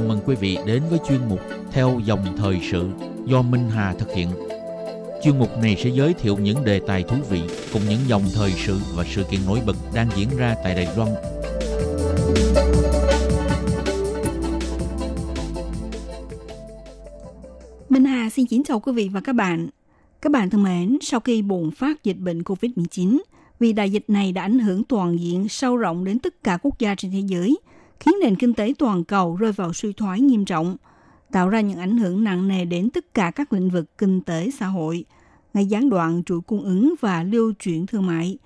Chào mừng quý vị đến với chuyên mục Theo dòng thời sự do Minh Hà thực hiện. Chuyên mục này sẽ giới thiệu những đề tài thú vị cùng những dòng thời sự và sự kiện nổi bật đang diễn ra tại Đài Loan Minh Hà xin kính chào quý vị và các bạn. Các bạn thân mến, sau khi bùng phát dịch bệnh COVID-19, vì đại dịch này đã ảnh hưởng toàn diện sâu rộng đến tất cả quốc gia trên thế giới, khiến nền kinh tế toàn cầu rơi vào suy thoái nghiêm trọng, tạo ra những ảnh hưởng nặng nề đến tất cả các lĩnh vực kinh tế xã hội, ngay gián đoạn chuỗi cung ứng và lưu chuyển thương mại,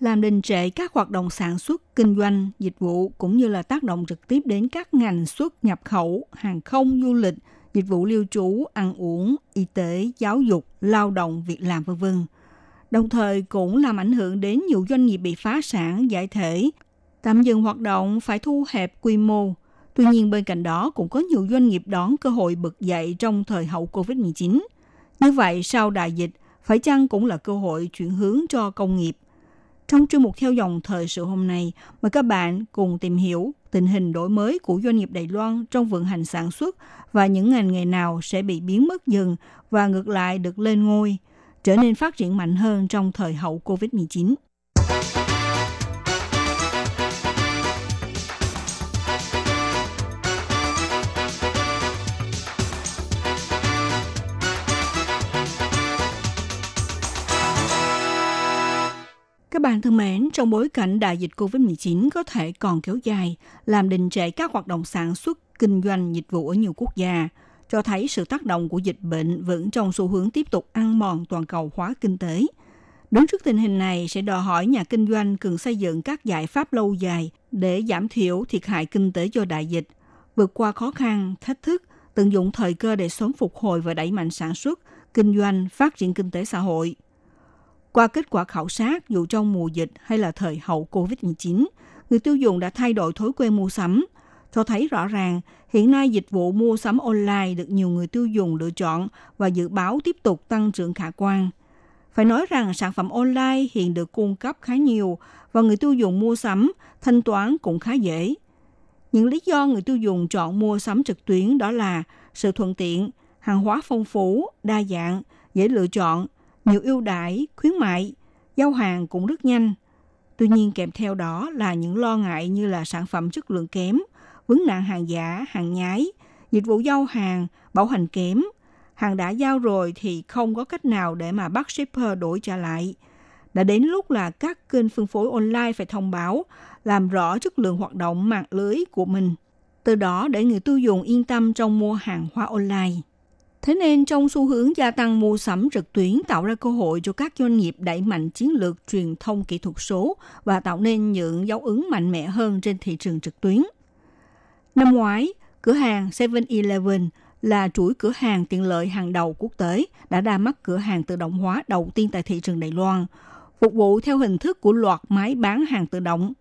làm đình trệ các hoạt động sản xuất, kinh doanh, dịch vụ cũng như là tác động trực tiếp đến các ngành xuất nhập khẩu, hàng không, du lịch – dịch vụ lưu trú, ăn uống, y tế, giáo dục, lao động, việc làm v.v. Đồng thời cũng làm ảnh hưởng đến nhiều doanh nghiệp bị phá sản, giải thể, tạm dừng hoạt động phải thu hẹp quy mô. Tuy nhiên bên cạnh đó cũng có nhiều doanh nghiệp đón cơ hội bật dậy trong thời hậu Covid-19. Như vậy sau đại dịch, phải chăng cũng là cơ hội chuyển hướng cho công nghiệp? Trong chuyên mục theo dòng thời sự hôm nay, mời các bạn cùng tìm hiểu tình hình đổi mới của doanh nghiệp Đài Loan trong vận hành sản xuất và những ngành nghề nào sẽ bị biến mất dần và ngược lại được lên ngôi, trở nên phát triển mạnh hơn trong thời hậu COVID-19. Bạn thân mến, trong bối cảnh đại dịch COVID-19 có thể còn kéo dài, làm đình trệ các hoạt động sản xuất, kinh doanh dịch vụ ở nhiều quốc gia, cho thấy sự tác động của dịch bệnh vẫn trong xu hướng tiếp tục ăn mòn toàn cầu hóa kinh tế. Đứng trước tình hình này sẽ đòi hỏi nhà kinh doanh cần xây dựng các giải pháp lâu dài để giảm thiểu thiệt hại kinh tế do đại dịch, vượt qua khó khăn, thách thức, tận dụng thời cơ để sớm phục hồi và đẩy mạnh sản xuất, kinh doanh, phát triển kinh tế xã hội. Qua kết quả khảo sát, dù trong mùa dịch hay là thời hậu COVID-19, người tiêu dùng đã thay đổi thói quen mua sắm, cho thấy rõ ràng hiện nay dịch vụ mua sắm online được nhiều người tiêu dùng lựa chọn và dự báo tiếp tục tăng trưởng khả quan. Phải nói rằng sản phẩm online hiện được cung cấp khá nhiều và người tiêu dùng mua sắm, thanh toán cũng khá dễ. Những lý do người tiêu dùng chọn mua sắm trực tuyến đó là sự thuận tiện, hàng hóa phong phú, đa dạng, dễ lựa chọn, nhiều ưu đãi, khuyến mại, giao hàng cũng rất nhanh. Tuy nhiên kèm theo đó là những lo ngại như là sản phẩm chất lượng kém, vấn nạn hàng giả, hàng nhái, dịch vụ giao hàng, bảo hành kém. Hàng đã giao rồi thì không có cách nào để mà bắt shipper đổi trả lại. Đã đến lúc là các kênh phân phối online phải thông báo, làm rõ chất lượng hoạt động mạng lưới của mình. Từ đó để người tiêu dùng yên tâm trong mua hàng hóa online. Thế nên trong xu hướng gia tăng mua sắm trực tuyến tạo ra cơ hội cho các doanh nghiệp đẩy mạnh chiến lược truyền thông kỹ thuật số và tạo nên những dấu ấn mạnh mẽ hơn trên thị trường trực tuyến. Năm ngoái, cửa hàng 7-Eleven là chuỗi cửa hàng tiện lợi hàng đầu quốc tế đã ra mắt cửa hàng tự động hóa đầu tiên tại thị trường Đài Loan, phục vụ theo hình thức của loạt máy bán hàng tự động,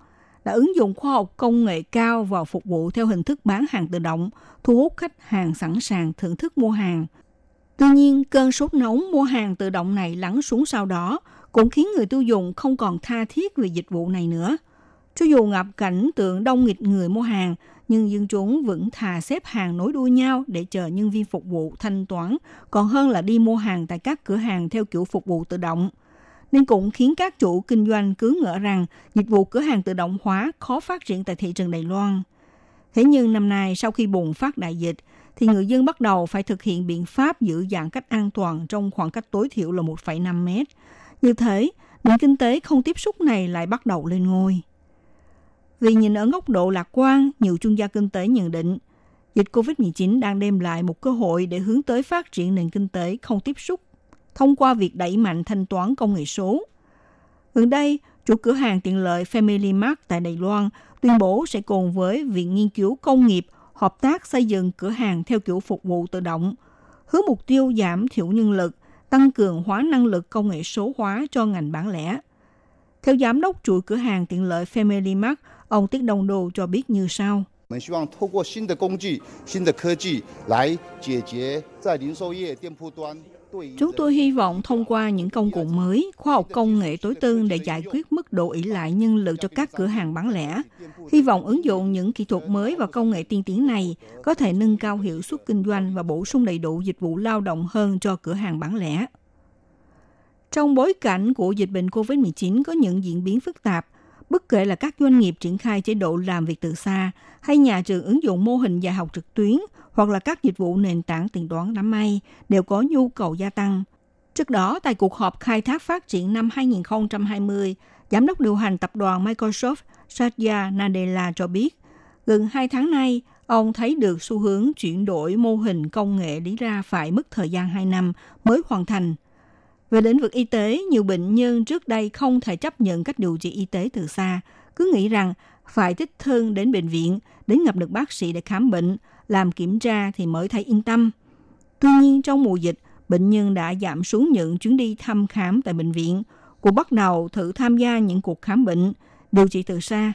đã ứng dụng khoa học công nghệ cao vào phục vụ theo hình thức bán hàng tự động, thu hút khách hàng sẵn sàng thưởng thức mua hàng. Tuy nhiên, cơn sốt nóng mua hàng tự động này lắng xuống sau đó cũng khiến người tiêu dùng không còn tha thiết về dịch vụ này nữa – Cho dù ngập cảnh tượng đông nghịch người mua hàng, nhưng dân chúng vẫn thà xếp hàng nối đuôi nhau để chờ nhân viên phục vụ thanh toán, còn hơn là đi mua hàng tại các cửa hàng theo kiểu phục vụ tự động. Nên cũng khiến các chủ kinh doanh cứ ngỡ rằng dịch vụ cửa hàng tự động hóa khó phát triển tại thị trường Đài Loan. Thế nhưng năm nay sau khi bùng phát đại dịch, thì người dân bắt đầu phải thực hiện biện pháp giữ giãn cách an toàn trong khoảng cách tối thiểu là 1,5 mét. Như thế, nền kinh tế không tiếp xúc này lại bắt đầu lên ngôi. Vì nhìn ở góc độ lạc quan, nhiều chuyên gia kinh tế nhận định, dịch COVID-19 đang đem lại một cơ hội để hướng tới phát triển nền kinh tế không tiếp xúc thông qua việc đẩy mạnh thanh toán công nghệ số. Gần đây, chủ cửa hàng tiện lợi Family Mart tại Đài Loan tuyên bố sẽ cùng với Viện Nghiên cứu Công nghiệp hợp tác xây dựng cửa hàng theo kiểu phục vụ tự động, hướng mục tiêu giảm thiểu nhân lực, tăng cường hóa năng lực công nghệ số hóa cho ngành bán lẻ. Theo giám đốc chuỗi cửa hàng tiện lợi Family Mart, ông Tiết Đông Đô cho biết như sau. Chúng tôi hy vọng thông qua những công cụ mới, khoa học công nghệ tối tân để giải quyết mức độ ỷ lại nhân lực cho các cửa hàng bán lẻ. Hy vọng ứng dụng những kỹ thuật mới và công nghệ tiên tiến này có thể nâng cao hiệu suất kinh doanh và bổ sung đầy đủ dịch vụ lao động hơn cho cửa hàng bán lẻ. Trong bối cảnh của dịch bệnh COVID-19 có những diễn biến phức tạp, bất kể là các doanh nghiệp triển khai chế độ làm việc từ xa hay nhà trường ứng dụng mô hình dạy học trực tuyến – hoặc là các dịch vụ nền tảng tiền toán đám mây đều có nhu cầu gia tăng. Trước đó, tại cuộc họp khai thác phát triển năm 2020, Giám đốc điều hành tập đoàn Microsoft Satya Nadella cho biết, gần hai tháng nay, ông thấy được xu hướng chuyển đổi mô hình công nghệ lý ra phải mất thời gian 2 năm mới hoàn thành. Về lĩnh vực y tế, nhiều bệnh nhân trước đây không thể chấp nhận cách điều trị y tế từ xa, cứ nghĩ rằng phải tích thương đến bệnh viện, đến gặp được bác sĩ để khám bệnh, làm kiểm tra thì mới thấy yên tâm. Tuy nhiên trong mùa dịch, bệnh nhân đã giảm xuống những chuyến đi thăm khám tại bệnh viện, cũng bắt đầu thử tham gia những cuộc khám bệnh, điều trị từ xa.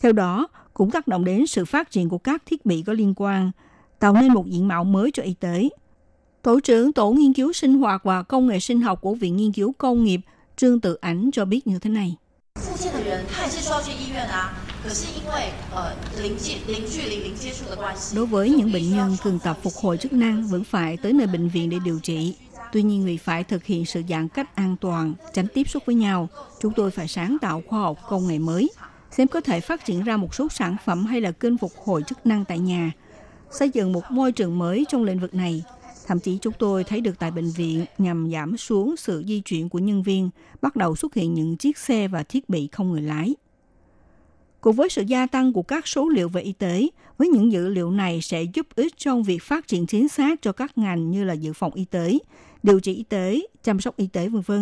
Theo đó, cũng tác động đến sự phát triển của các thiết bị có liên quan, tạo nên một diện mạo mới cho y tế. Tổ trưởng Tổ nghiên cứu sinh hoạt và công nghệ sinh học của Viện Nghiên cứu Công nghiệp Trương Tự Ảnh cho biết như thế này. Đối với những bệnh nhân cường tập phục hồi chức năng vẫn phải tới nơi bệnh viện để điều trị. Tuy nhiên vì phải thực hiện sự giãn cách an toàn, tránh tiếp xúc với nhau, chúng tôi phải sáng tạo khoa học công nghệ mới, xem có thể phát triển ra một số sản phẩm hay là kênh phục hồi chức năng tại nhà, xây dựng một môi trường mới trong lĩnh vực này. Thậm chí chúng tôi thấy được tại bệnh viện nhằm giảm xuống sự di chuyển của nhân viên, bắt đầu xuất hiện những chiếc xe và thiết bị không người lái. Cùng với sự gia tăng của các số liệu về y tế, với những dữ liệu này sẽ giúp ích trong việc phát triển chính xác cho các ngành như là dự phòng y tế, điều trị y tế, chăm sóc y tế v.v.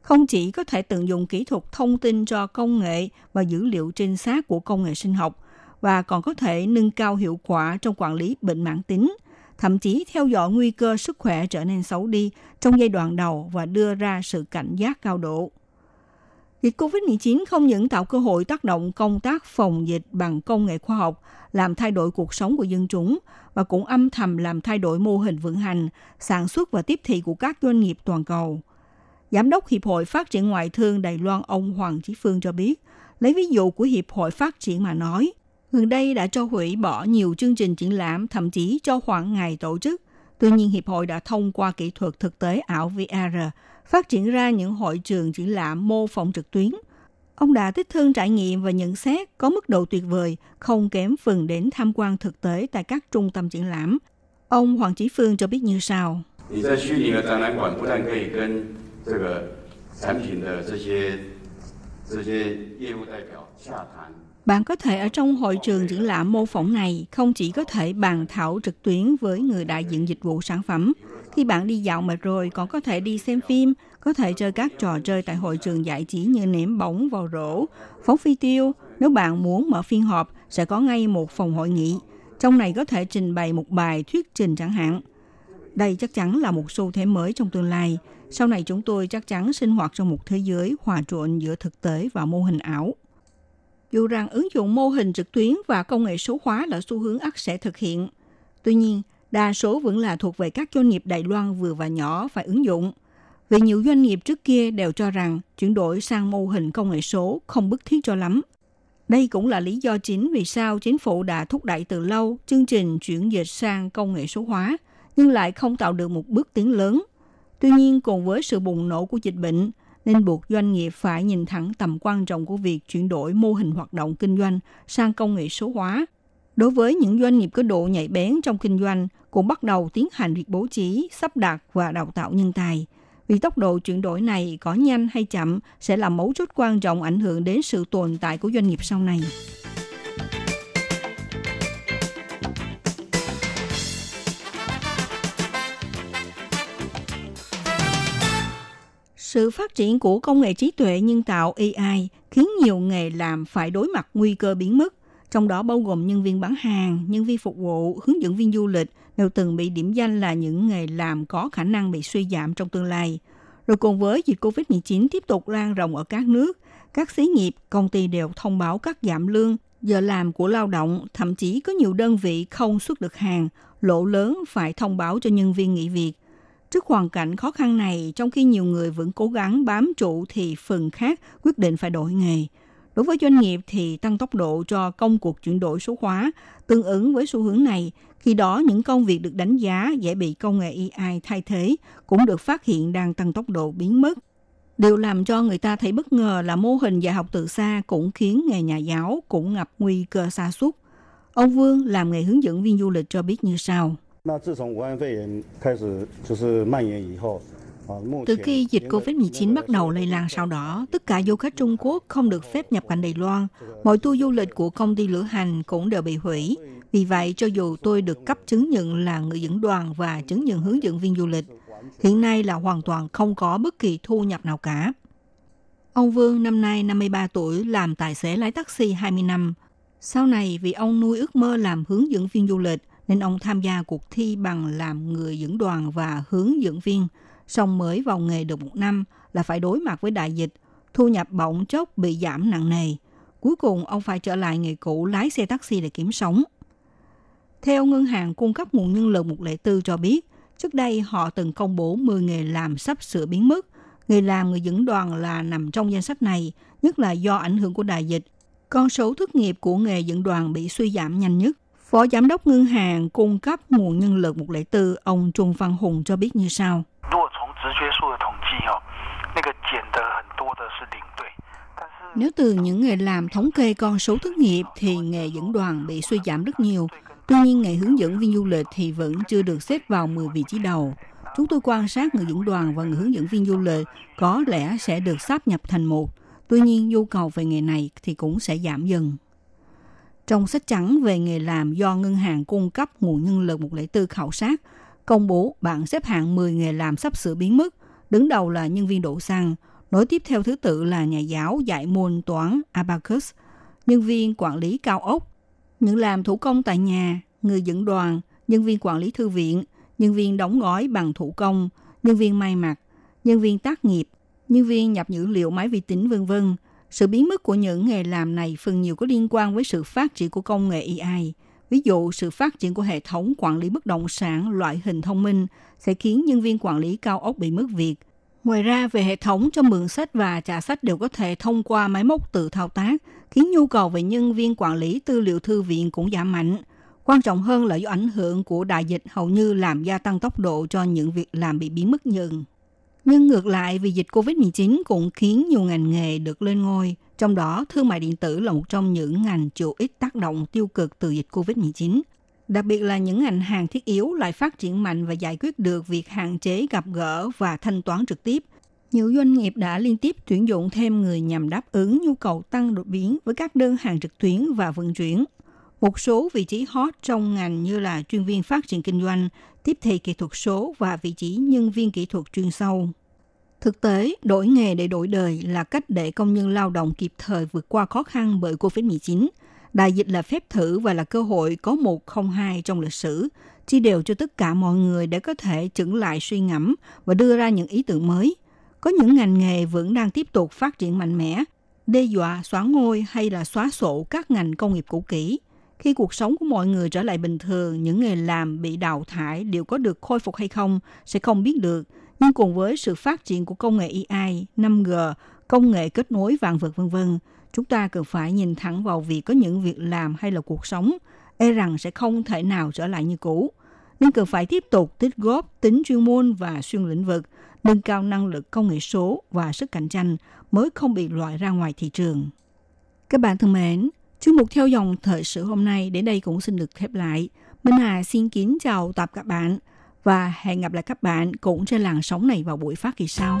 Không chỉ có thể tận dụng kỹ thuật thông tin cho công nghệ và dữ liệu trinh sát của công nghệ sinh học, và còn có thể nâng cao hiệu quả trong quản lý bệnh mãn tính, thậm chí theo dõi nguy cơ sức khỏe trở nên xấu đi trong giai đoạn đầu và đưa ra sự cảnh giác cao độ. Dịch COVID-19 không những tạo cơ hội tác động công tác phòng dịch bằng công nghệ khoa học, làm thay đổi cuộc sống của dân chúng và cũng âm thầm làm thay đổi mô hình vận hành, sản xuất và tiếp thị của các doanh nghiệp toàn cầu. Giám đốc Hiệp hội Phát triển Ngoại thương Đài Loan ông Hoàng Chí Phương cho biết, lấy ví dụ của Hiệp hội Phát triển mà nói, gần đây đã cho hủy bỏ nhiều chương trình triển lãm, thậm chí cho hoãn ngày tổ chức. Tuy nhiên, Hiệp hội đã thông qua kỹ thuật thực tế ảo VR phát triển ra những hội trường triển lãm mô phỏng trực tuyến. Ông đã tích thương trải nghiệm và nhận xét có mức độ tuyệt vời, không kém phần đến tham quan thực tế tại các trung tâm triển lãm. Ông Hoàng Chí Phương cho biết như sau. Bạn có thể ở trong hội trường triển lãm mô phỏng này không chỉ có thể bàn thảo trực tuyến với người đại diện dịch vụ sản phẩm, khi bạn đi dạo mệt rồi còn có thể đi xem phim, có thể chơi các trò chơi tại hội trường giải trí như ném bóng vào rổ, phóng phi tiêu. Nếu bạn muốn mở phiên họp, sẽ có ngay một phòng hội nghị. Trong này có thể trình bày một bài thuyết trình chẳng hạn. Đây chắc chắn là một xu thế mới trong tương lai. Sau này chúng tôi chắc chắn sinh hoạt trong một thế giới hòa trộn giữa thực tế và mô hình ảo. Dù rằng ứng dụng mô hình trực tuyến và công nghệ số hóa là xu hướng ắt sẽ thực hiện. Tuy nhiên, đa số vẫn là thuộc về các doanh nghiệp Đài Loan vừa và nhỏ phải ứng dụng. Vì nhiều doanh nghiệp trước kia đều cho rằng chuyển đổi sang mô hình công nghệ số không bức thiết cho lắm. Đây cũng là lý do chính vì sao chính phủ đã thúc đẩy từ lâu chương trình chuyển dịch sang công nghệ số hóa, nhưng lại không tạo được một bước tiến lớn. Tuy nhiên, cùng với sự bùng nổ của dịch bệnh, nên buộc doanh nghiệp phải nhìn thẳng tầm quan trọng của việc chuyển đổi mô hình hoạt động kinh doanh sang công nghệ số hóa. Đối với những doanh nghiệp có độ nhạy bén trong kinh doanh, cũng bắt đầu tiến hành việc bố trí, sắp đặt và đào tạo nhân tài. Vì tốc độ chuyển đổi này có nhanh hay chậm sẽ là mấu chốt quan trọng ảnh hưởng đến sự tồn tại của doanh nghiệp sau này. Sự phát triển của công nghệ trí tuệ nhân tạo AI khiến nhiều nghề làm phải đối mặt nguy cơ biến mất, trong đó bao gồm nhân viên bán hàng, nhân viên phục vụ, hướng dẫn viên du lịch đều từng bị điểm danh là những nghề làm có khả năng bị suy giảm trong tương lai. Rồi cùng với dịch COVID-19 tiếp tục lan rộng ở các nước, các xí nghiệp, công ty đều thông báo cắt giảm lương, giờ làm của lao động, thậm chí có nhiều đơn vị không xuất được hàng, lỗ lớn phải thông báo cho nhân viên nghỉ việc – Trước hoàn cảnh khó khăn này, trong khi nhiều người vẫn cố gắng bám trụ thì phần khác quyết định phải đổi nghề. Đối với doanh nghiệp thì tăng tốc độ cho công cuộc chuyển đổi số hóa, tương ứng với xu hướng này, khi đó những công việc được đánh giá dễ bị công nghệ AI thay thế cũng được phát hiện đang tăng tốc độ biến mất. Điều làm cho người ta thấy bất ngờ là mô hình dạy học từ xa cũng khiến nghề nhà giáo cũng gặp nguy cơ sa sút. Ông Vương làm nghề hướng dẫn viên du lịch cho biết như sau. Từ khi dịch COVID-19 bắt đầu lây lan sau đó, tất cả du khách Trung Quốc không được phép nhập cảnh Đài Loan. Mọi tour du lịch của công ty lữ hành cũng đều bị hủy. Vì vậy, cho dù tôi được cấp chứng nhận là người dẫn đoàn và chứng nhận hướng dẫn viên du lịch, hiện nay là hoàn toàn không có bất kỳ thu nhập nào cả. Ông Vương năm nay 53 tuổi, làm tài xế lái taxi 20 năm. Sau này, vì ông nuôi ước mơ làm hướng dẫn viên du lịch, nên ông tham gia cuộc thi bằng làm người dẫn đoàn và hướng dẫn viên – Xong mới vào nghề được một năm là phải đối mặt với đại dịch, thu nhập bỗng chốc bị giảm nặng nề. Cuối cùng ông phải trở lại nghề cũ lái xe taxi để kiếm sống. Theo ngân hàng cung cấp nguồn nhân lực 104 cho biết, trước đây họ từng công bố 10 nghề làm sắp sửa biến mất. Nghề làm người dẫn đoàn là nằm trong danh sách này, nhất là do ảnh hưởng của đại dịch. Con số thất nghiệp của nghề dẫn đoàn bị suy giảm nhanh nhất. Phó Giám đốc Ngân hàng cung cấp nguồn nhân lực 104, ông Trung Văn Hùng cho biết như sau. Nếu từ những nghề làm thống kê con số thất nghiệp thì nghề dẫn đoàn bị suy giảm rất nhiều. Tuy nhiên nghề hướng dẫn viên du lịch thì vẫn chưa được xếp vào 10 vị trí đầu. Chúng tôi quan sát người dẫn đoàn và người hướng dẫn viên du lịch có lẽ sẽ được sáp nhập thành một. Tuy nhiên nhu cầu về nghề này thì cũng sẽ giảm dần. Trong sách trắng về nghề làm do Ngân hàng cung cấp nguồn nhân lực 104 khảo sát, công bố bảng xếp hạng 10 nghề làm sắp sửa biến mất. Đứng đầu là nhân viên đổ xăng, nối tiếp theo thứ tự là nhà giáo dạy môn toán Abacus, nhân viên quản lý cao ốc, những làm thủ công tại nhà, người dẫn đoàn, nhân viên quản lý thư viện, nhân viên đóng gói bằng thủ công, nhân viên may mặc, nhân viên tác nghiệp, nhân viên nhập dữ liệu máy vi tính vân vân sự biến mất của những nghề làm này phần nhiều có liên quan với sự phát triển của công nghệ AI. Ví dụ, sự phát triển của hệ thống quản lý bất động sản loại hình thông minh sẽ khiến nhân viên quản lý cao ốc bị mất việc. Ngoài ra, về hệ thống cho mượn sách và trả sách đều có thể thông qua máy móc tự thao tác, khiến nhu cầu về nhân viên quản lý tư liệu thư viện cũng giảm mạnh. Quan trọng hơn là do ảnh hưởng của đại dịch hầu như làm gia tăng tốc độ cho những việc làm bị biến mất dần. Nhưng ngược lại, vì dịch COVID-19 cũng khiến nhiều ngành nghề được lên ngôi, trong đó thương mại điện tử là một trong những ngành chịu ít tác động tiêu cực từ dịch COVID-19. Đặc biệt là những ngành hàng thiết yếu lại phát triển mạnh và giải quyết được việc hạn chế gặp gỡ và thanh toán trực tiếp. Nhiều doanh nghiệp đã liên tiếp tuyển dụng thêm người nhằm đáp ứng nhu cầu tăng đột biến với các đơn hàng trực tuyến và vận chuyển. Một số vị trí hot trong ngành như là chuyên viên phát triển kinh doanh, tiếp thị kỹ thuật số và vị trí nhân viên kỹ thuật chuyên sâu. Thực tế, đổi nghề để đổi đời là cách để công nhân lao động kịp thời vượt qua khó khăn bởi COVID-19. Đại dịch là phép thử và là cơ hội có một không hai trong lịch sử, chia đều cho tất cả mọi người để có thể chững lại suy ngẫm và đưa ra những ý tưởng mới. Có những ngành nghề vẫn đang tiếp tục phát triển mạnh mẽ, đe dọa xóa ngôi hay là xóa sổ các ngành công nghiệp cũ kỹ. Khi cuộc sống của mọi người trở lại bình thường, những nghề làm bị đào thải liệu có được khôi phục hay không sẽ không biết được. Nhưng cùng với sự phát triển của công nghệ AI, 5G, công nghệ kết nối vạn vật vân vân, chúng ta cần phải nhìn thẳng vào việc có những việc làm hay là cuộc sống e rằng sẽ không thể nào trở lại như cũ. Nên cần phải tiếp tục tích góp tính chuyên môn và xuyên lĩnh vực, nâng cao năng lực công nghệ số và sức cạnh tranh mới không bị loại ra ngoài thị trường. Các bạn thân mến, chương mục theo dòng thời sự hôm nay đến đây cũng xin được khép lại. Minh Hà xin kính chào tạm các bạn và hẹn gặp lại các bạn cũng trên làn sóng này vào buổi phát kỳ sau.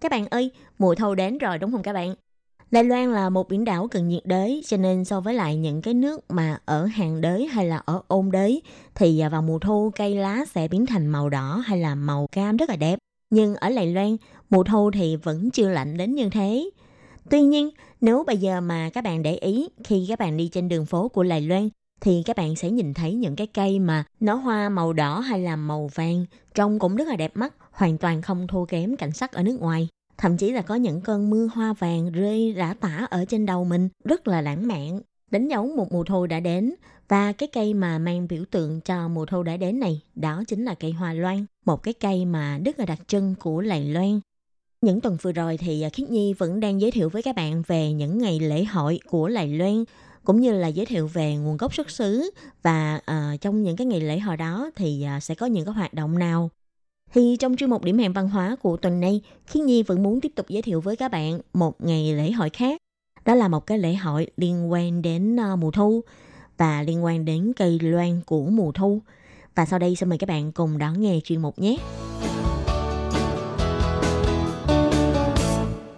Các bạn ơi, mùa thu đến rồi đúng không các bạn? Đài Loan là một biển đảo cần nhiệt đới, cho nên so với lại những cái nước mà ở hàng đới hay là ở ôn đới, thì vào mùa thu cây lá sẽ biến thành màu đỏ hay là màu cam rất là đẹp. Nhưng ở Đài Loan, mùa thu thì vẫn chưa lạnh đến như thế. Tuy nhiên, nếu bây giờ mà các bạn để ý khi các bạn đi trên đường phố của Đài Loan thì các bạn sẽ nhìn thấy những cái cây mà nó hoa màu đỏ hay là màu vàng trông cũng rất là đẹp mắt, hoàn toàn không thua kém cảnh sắc ở nước ngoài. Thậm chí là có những cơn mưa hoa vàng rơi rã tả ở trên đầu mình rất là lãng mạn, đánh dấu một mùa thu đã đến và cái cây mà mang biểu tượng cho mùa thu đã đến này đó chính là cây hoa loan, một cái cây mà rất là đặc trưng của làng loan. Những tuần vừa rồi thì à, Khiết Nhi vẫn đang giới thiệu với các bạn về những ngày lễ hội của Lài Loan cũng như là giới thiệu về nguồn gốc xuất xứ và uh, trong những cái ngày lễ hội đó thì uh, sẽ có những cái hoạt động nào thì trong chuyên mục điểm hẹn văn hóa của tuần này, Khiến Nhi vẫn muốn tiếp tục giới thiệu với các bạn một ngày lễ hội khác. Đó là một cái lễ hội liên quan đến ờ, mùa thu và liên quan đến cây loan của mùa thu. Và sau đây xin mời các bạn cùng đón nghe chuyên mục nhé.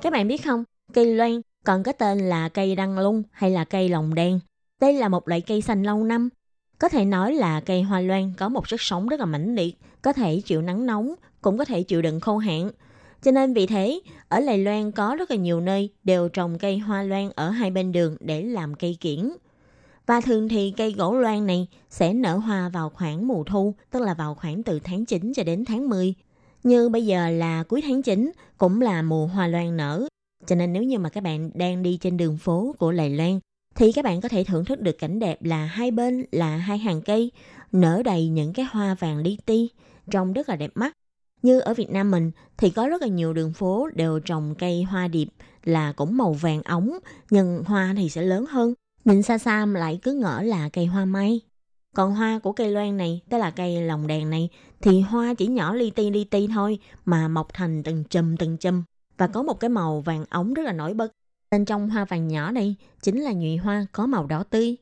Các bạn biết không, cây loan còn có tên là cây đăng lung hay là cây lồng đen. Đây là một loại cây xanh lâu năm. Có thể nói là cây hoa loan có một sức sống rất là mãnh liệt, có thể chịu nắng nóng, cũng có thể chịu đựng khô hạn. Cho nên vì thế, ở Lài Loan có rất là nhiều nơi đều trồng cây hoa loan ở hai bên đường để làm cây kiển. Và thường thì cây gỗ loan này sẽ nở hoa vào khoảng mùa thu, tức là vào khoảng từ tháng 9 cho đến tháng 10. Như bây giờ là cuối tháng 9 cũng là mùa hoa loan nở, cho nên nếu như mà các bạn đang đi trên đường phố của Lài Loan thì các bạn có thể thưởng thức được cảnh đẹp là hai bên là hai hàng cây nở đầy những cái hoa vàng li ti trông rất là đẹp mắt. Như ở Việt Nam mình thì có rất là nhiều đường phố đều trồng cây hoa điệp là cũng màu vàng ống nhưng hoa thì sẽ lớn hơn. Nhìn xa xa lại cứ ngỡ là cây hoa mai. Còn hoa của cây loan này, tức là cây lồng đèn này, thì hoa chỉ nhỏ li ti li ti thôi mà mọc thành từng chùm từng chùm và có một cái màu vàng ống rất là nổi bật. Bên trong hoa vàng nhỏ đây chính là nhụy hoa có màu đỏ tươi.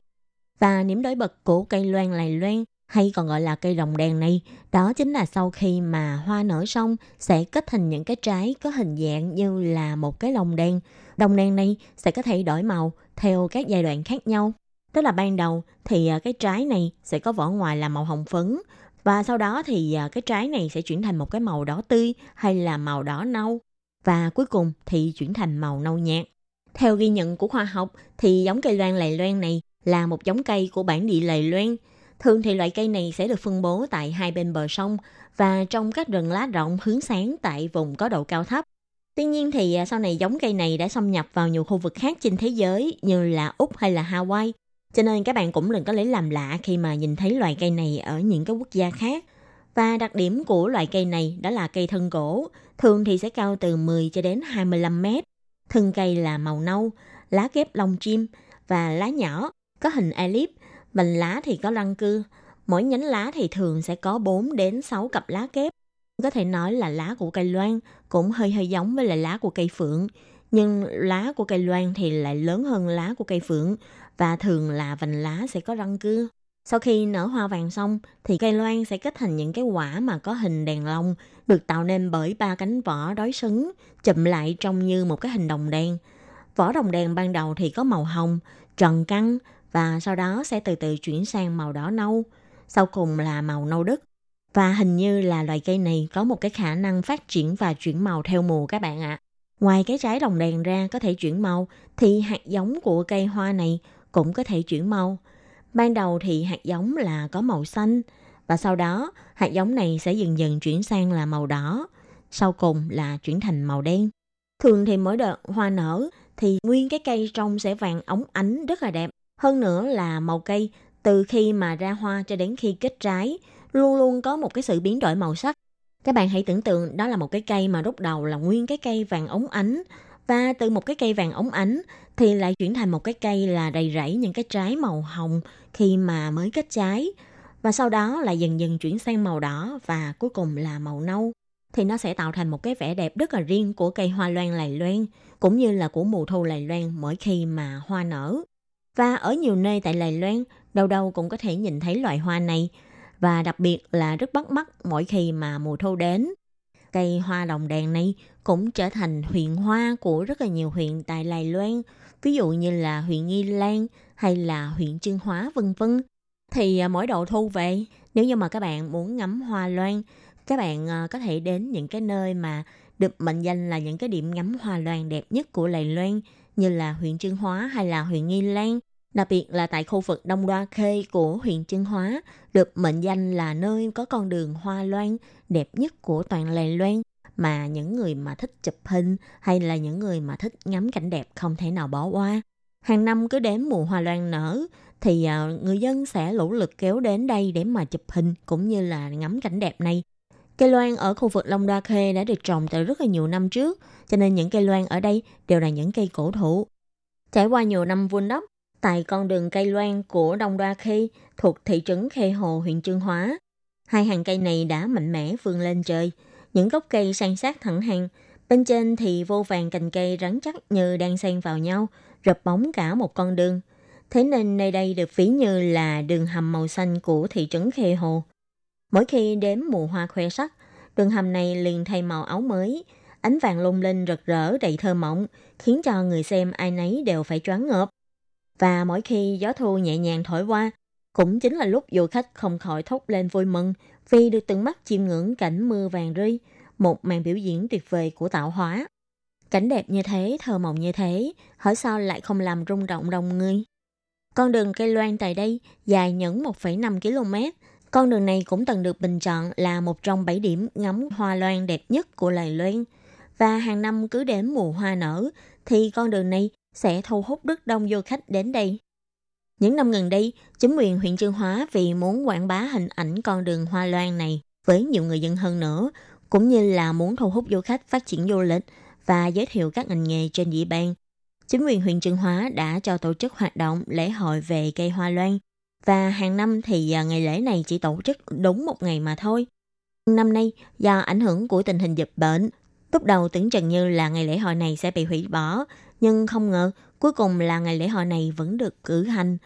Và niềm đối bật của cây loan lầy loan hay còn gọi là cây lồng đèn này, đó chính là sau khi mà hoa nở xong sẽ kết thành những cái trái có hình dạng như là một cái lồng đèn. Đồng đèn này sẽ có thể đổi màu theo các giai đoạn khác nhau. Tức là ban đầu thì à, cái trái này sẽ có vỏ ngoài là màu hồng phấn và sau đó thì à, cái trái này sẽ chuyển thành một cái màu đỏ tươi hay là màu đỏ nâu và cuối cùng thì chuyển thành màu nâu nhạt. Theo ghi nhận của khoa học thì giống cây loan lầy loan này là một giống cây của bản địa lầy loan. Thường thì loại cây này sẽ được phân bố tại hai bên bờ sông và trong các rừng lá rộng hướng sáng tại vùng có độ cao thấp. Tuy nhiên thì à, sau này giống cây này đã xâm nhập vào nhiều khu vực khác trên thế giới như là Úc hay là Hawaii. Cho nên các bạn cũng đừng có lấy làm lạ khi mà nhìn thấy loài cây này ở những cái quốc gia khác. Và đặc điểm của loại cây này đó là cây thân gỗ, thường thì sẽ cao từ 10 cho đến 25 mét. Thân cây là màu nâu, lá kép lông chim và lá nhỏ, có hình elip, vành lá thì có răng cưa. Mỗi nhánh lá thì thường sẽ có 4 đến 6 cặp lá kép. Có thể nói là lá của cây loan cũng hơi hơi giống với lại lá của cây phượng. Nhưng lá của cây loan thì lại lớn hơn lá của cây phượng và thường là vành lá sẽ có răng cưa. Sau khi nở hoa vàng xong thì cây loan sẽ kết thành những cái quả mà có hình đèn lồng, được tạo nên bởi ba cánh vỏ đối xứng chụm lại trông như một cái hình đồng đen. Vỏ đồng đèn ban đầu thì có màu hồng, tròn căng và sau đó sẽ từ từ chuyển sang màu đỏ nâu, sau cùng là màu nâu đất. Và hình như là loài cây này có một cái khả năng phát triển và chuyển màu theo mùa các bạn ạ. Ngoài cái trái đồng đèn ra có thể chuyển màu thì hạt giống của cây hoa này cũng có thể chuyển màu. Ban đầu thì hạt giống là có màu xanh và sau đó hạt giống này sẽ dần dần chuyển sang là màu đỏ, sau cùng là chuyển thành màu đen. Thường thì mỗi đợt hoa nở thì nguyên cái cây trông sẽ vàng óng ánh rất là đẹp. Hơn nữa là màu cây từ khi mà ra hoa cho đến khi kết trái luôn luôn có một cái sự biến đổi màu sắc. Các bạn hãy tưởng tượng đó là một cái cây mà lúc đầu là nguyên cái cây vàng óng ánh và từ một cái cây vàng óng ánh thì lại chuyển thành một cái cây là đầy rẫy những cái trái màu hồng khi mà mới kết trái và sau đó lại dần dần chuyển sang màu đỏ và cuối cùng là màu nâu thì nó sẽ tạo thành một cái vẻ đẹp rất là riêng của cây hoa loan lài loan cũng như là của mùa thu lài loan mỗi khi mà hoa nở. Và ở nhiều nơi tại Lài Loan, đâu đâu cũng có thể nhìn thấy loại hoa này và đặc biệt là rất bắt mắt mỗi khi mà mùa thu đến. Cây hoa đồng đèn này cũng trở thành huyện hoa của rất là nhiều huyện tại Lài Loan, ví dụ như là huyện Nghi Lan hay là huyện Trương Hóa vân vân. Thì à, mỗi độ thu về, nếu như mà các bạn muốn ngắm hoa loan, các bạn à, có thể đến những cái nơi mà được mệnh danh là những cái điểm ngắm hoa loan đẹp nhất của Lài Loan như là huyện Trương Hóa hay là huyện Nghi Lan. Đặc biệt là tại khu vực Đông Đoa Khê của huyện Trương Hóa, được mệnh danh là nơi có con đường hoa loan đẹp nhất của toàn Lài Loan mà những người mà thích chụp hình hay là những người mà thích ngắm cảnh đẹp không thể nào bỏ qua. Hàng năm cứ đến mùa hoa loan nở thì à, người dân sẽ lũ lực kéo đến đây để mà chụp hình cũng như là ngắm cảnh đẹp này. Cây loan ở khu vực Long Đa Khê đã được trồng từ rất là nhiều năm trước, cho nên những cây loan ở đây đều là những cây cổ thụ. Trải qua nhiều năm vun đắp, tại con đường cây loan của Đông Đa Khê thuộc thị trấn Khê Hồ, huyện Trương Hóa, hai hàng cây này đã mạnh mẽ vươn lên trời. Những gốc cây san sát thẳng hàng, bên trên thì vô vàng cành cây rắn chắc như đang xen vào nhau, rập bóng cả một con đường. Thế nên nơi đây được ví như là đường hầm màu xanh của thị trấn Khê Hồ. Mỗi khi đến mùa hoa khoe sắc, đường hầm này liền thay màu áo mới, ánh vàng lung linh rực rỡ đầy thơ mộng, khiến cho người xem ai nấy đều phải choáng ngợp. Và mỗi khi gió thu nhẹ nhàng thổi qua, cũng chính là lúc du khách không khỏi thốt lên vui mừng vì được tận mắt chiêm ngưỡng cảnh mưa vàng rơi, một màn biểu diễn tuyệt vời của tạo hóa. Cảnh đẹp như thế, thơ mộng như thế, hỏi sao lại không làm rung động lòng người? Con đường cây loan tại đây dài nhẫn 1,5 km. Con đường này cũng từng được bình chọn là một trong 7 điểm ngắm hoa loan đẹp nhất của Lài Loan. Và hàng năm cứ đến mùa hoa nở thì con đường này sẽ thu hút rất đông du khách đến đây. Những năm gần đây, chính quyền huyện Trương Hóa vì muốn quảng bá hình ảnh con đường hoa loan này với nhiều người dân hơn nữa, cũng như là muốn thu hút du khách phát triển du lịch và giới thiệu các ngành nghề trên địa bàn. Chính quyền huyện Trương Hóa đã cho tổ chức hoạt động lễ hội về cây hoa loan và hàng năm thì à, ngày lễ này chỉ tổ chức đúng một ngày mà thôi. Năm nay, do ảnh hưởng của tình hình dịch bệnh, lúc đầu tưởng chừng như là ngày lễ hội này sẽ bị hủy bỏ nhưng không ngờ, cuối cùng là ngày lễ hội này vẫn được cử hành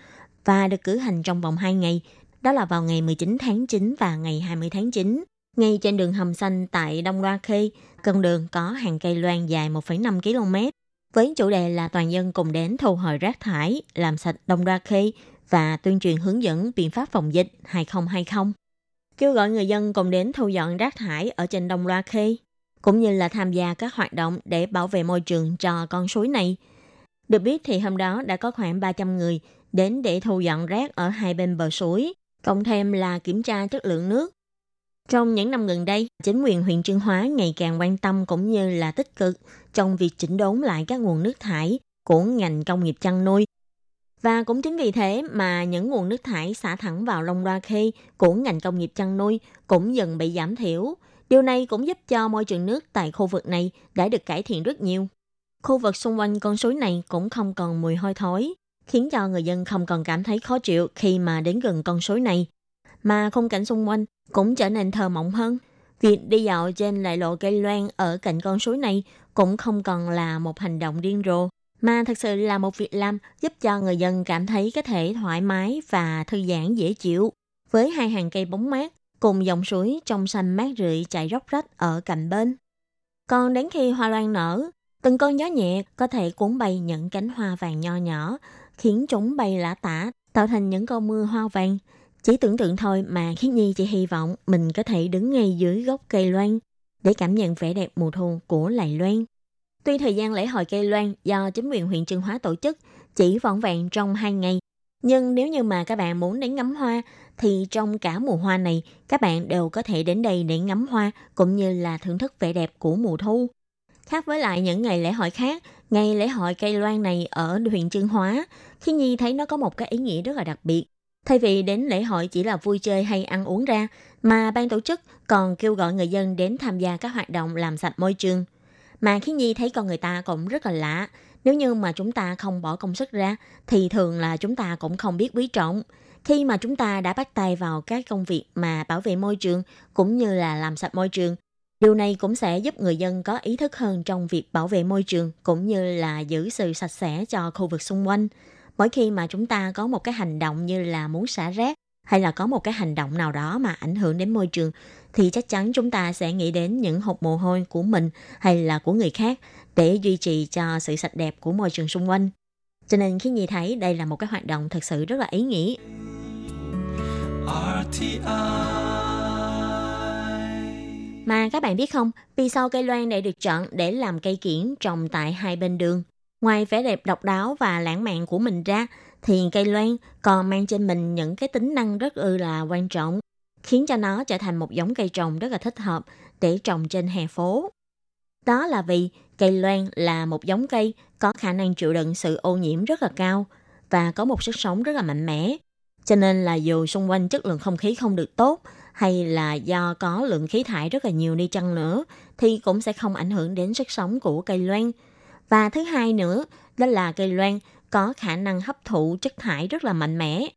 và được cử hành trong vòng 2 ngày, đó là vào ngày 19 tháng 9 và ngày 20 tháng 9. Ngay trên đường hầm xanh tại Đông Loa Khê, con đường có hàng cây loan dài 1,5 km, với chủ đề là toàn dân cùng đến thu hồi rác thải, làm sạch Đông Loa Khê và tuyên truyền hướng dẫn biện pháp phòng dịch 2020. Kêu gọi người dân cùng đến thu dọn rác thải ở trên Đông Loa Khê cũng như là tham gia các hoạt động để bảo vệ môi trường cho con suối này. Được biết thì hôm đó đã có khoảng 300 người đến để thu dọn rác ở hai bên bờ suối, cộng thêm là kiểm tra chất lượng nước. Trong những năm gần đây, chính quyền huyện Trương Hóa ngày càng quan tâm cũng như là tích cực trong việc chỉnh đốn lại các nguồn nước thải của ngành công nghiệp chăn nuôi. Và cũng chính vì thế mà những nguồn nước thải xả thẳng vào lông Loa Khê của ngành công nghiệp chăn nuôi cũng dần bị giảm thiểu, Điều này cũng giúp cho môi trường nước tại khu vực này đã được cải thiện rất nhiều. Khu vực xung quanh con suối này cũng không còn mùi hôi thối. khiến cho người dân không còn cảm thấy khó chịu khi mà đến gần con suối này. Mà khung cảnh xung quanh cũng trở nên thơ mộng hơn. Việc đi dạo trên lại lộ cây loan ở cạnh con suối này cũng không còn là một hành động điên rồ, mà thật sự là một việc làm giúp cho người dân cảm thấy có thể thoải mái và thư giãn dễ chịu. Với hai hàng cây bóng mát cùng dòng suối trong xanh mát rượi chảy róc rách ở cạnh bên. Còn đến khi hoa loan nở, từng cơn gió nhẹ có thể cuốn bay những cánh hoa vàng nho nhỏ, khiến chúng bay lả tả, tạo thành những cơn mưa hoa vàng. Chỉ tưởng tượng thôi mà Khiết Nhi chỉ hy vọng mình có thể đứng ngay dưới gốc cây loan để cảm nhận vẻ đẹp mùa thu của lại Loan. Tuy thời gian lễ hội cây loan do chính quyền huyện Trương Hóa tổ chức chỉ vỏn vẹn trong hai ngày, nhưng nếu như mà các bạn muốn đến ngắm hoa thì trong cả mùa hoa này các bạn đều có thể đến đây để ngắm hoa cũng như là thưởng thức vẻ đẹp của mùa thu. Khác với lại những ngày lễ hội khác, ngày lễ hội cây loan này ở huyện Trương Hóa, khi Nhi thấy nó có một cái ý nghĩa rất là đặc biệt. Thay vì đến lễ hội chỉ là vui chơi hay ăn uống ra, mà ban tổ chức còn kêu gọi người dân đến tham gia các hoạt động làm sạch môi trường. Mà khi Nhi thấy con người ta cũng rất là lạ. Nếu như mà chúng ta không bỏ công sức ra, thì thường là chúng ta cũng không biết quý trọng. Khi mà chúng ta đã bắt tay vào các công việc mà bảo vệ môi trường cũng như là làm sạch môi trường, điều này cũng sẽ giúp người dân có ý thức hơn trong việc bảo vệ môi trường cũng như là giữ sự sạch sẽ cho khu vực xung quanh. Mỗi khi mà chúng ta có một cái hành động như là muốn xả rác hay là có một cái hành động nào đó mà ảnh hưởng đến môi trường, thì chắc chắn chúng ta sẽ nghĩ đến những hộp mồ hôi của mình hay là của người khác để duy trì cho sự sạch đẹp của môi trường xung quanh. Cho nên khi nhìn thấy đây là một cái hoạt động thật sự rất là ý nghĩa. Mà các bạn biết không, vì sao cây loan lại được chọn để làm cây kiển trồng tại hai bên đường? Ngoài vẻ đẹp độc đáo và lãng mạn của mình ra, thì cây loan còn mang trên mình những cái tính năng rất ư là quan trọng, khiến cho nó trở thành một giống cây trồng rất là thích hợp để trồng trên hè phố. Đó là vì cây loan là một giống cây có khả năng chịu đựng sự ô nhiễm rất là cao và có một sức sống rất là mạnh mẽ. Cho nên là dù xung quanh chất lượng không khí không được tốt hay là do có lượng khí thải rất là nhiều đi chăng nữa thì cũng sẽ không ảnh hưởng đến sức sống của cây loan. Và thứ hai nữa, đó là cây loan có khả năng hấp thụ chất thải rất là mạnh mẽ.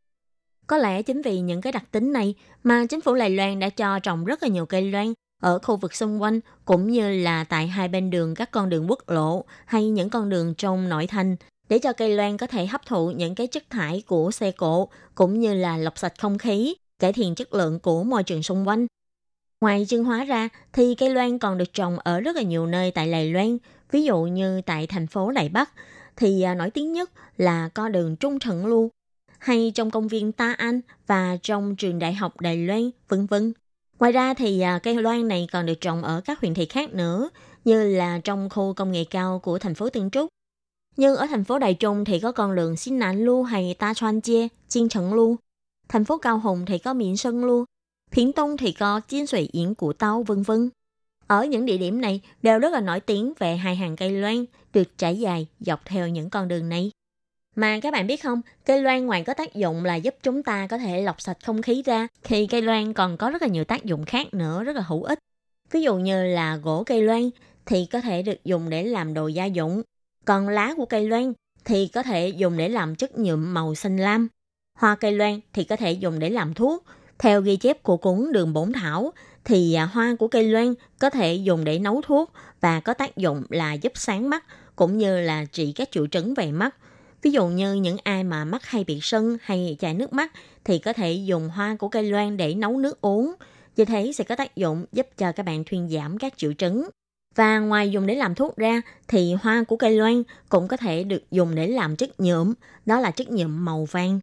Có lẽ chính vì những cái đặc tính này mà chính phủ Đài Loan đã cho trồng rất là nhiều cây loan ở khu vực xung quanh cũng như là tại hai bên đường các con đường quốc lộ hay những con đường trong nội thành để cho cây loan có thể hấp thụ những cái chất thải của xe cộ cũng như là lọc sạch không khí, cải thiện chất lượng của môi trường xung quanh. Ngoài trưng hóa ra thì cây loan còn được trồng ở rất là nhiều nơi tại Đài Loan, ví dụ như tại thành phố Đài Bắc thì à, nổi tiếng nhất là co đường Trung Thận Lưu hay trong công viên Ta An và trong trường đại học Đài Loan, vân vân. Ngoài ra thì à, cây loan này còn được trồng ở các huyện thị khác nữa, như là trong khu công nghệ cao của thành phố Tân Trúc. Nhưng ở thành phố Đài Trung thì có con đường Xin Nán Lu hay Ta Chuan Chia, Chiên Trần Lu. Thành phố Cao Hùng thì có Miễn Sơn luôn, Phiến Tông thì có Chiên Sủy Yến của Tao, vân vân. Ở những địa điểm này đều rất là nổi tiếng về hai hàng cây loan được trải dài dọc theo những con đường này. Mà các bạn biết không, cây loan ngoài có tác dụng là giúp chúng ta có thể lọc sạch không khí ra, thì cây loan còn có rất là nhiều tác dụng khác nữa rất là hữu ích. Ví dụ như là gỗ cây loan thì có thể được dùng để làm đồ gia dụng, còn lá của cây loan thì có thể dùng để làm chất nhuộm màu xanh lam. Hoa cây loan thì có thể dùng để làm thuốc. Theo ghi chép của cuốn Đường Bổn Thảo thì à, hoa của cây loan có thể dùng để nấu thuốc và có tác dụng là giúp sáng mắt cũng như là trị các triệu chứng về mắt Ví dụ như những ai mà mắt hay bị sưng hay chảy nước mắt thì có thể dùng hoa của cây loan để nấu nước uống. Như thế sẽ có tác dụng giúp cho các bạn thuyên giảm các triệu chứng. Và ngoài dùng để làm thuốc ra thì hoa của cây loan cũng có thể được dùng để làm chất nhuộm, đó là chất nhuộm màu vàng.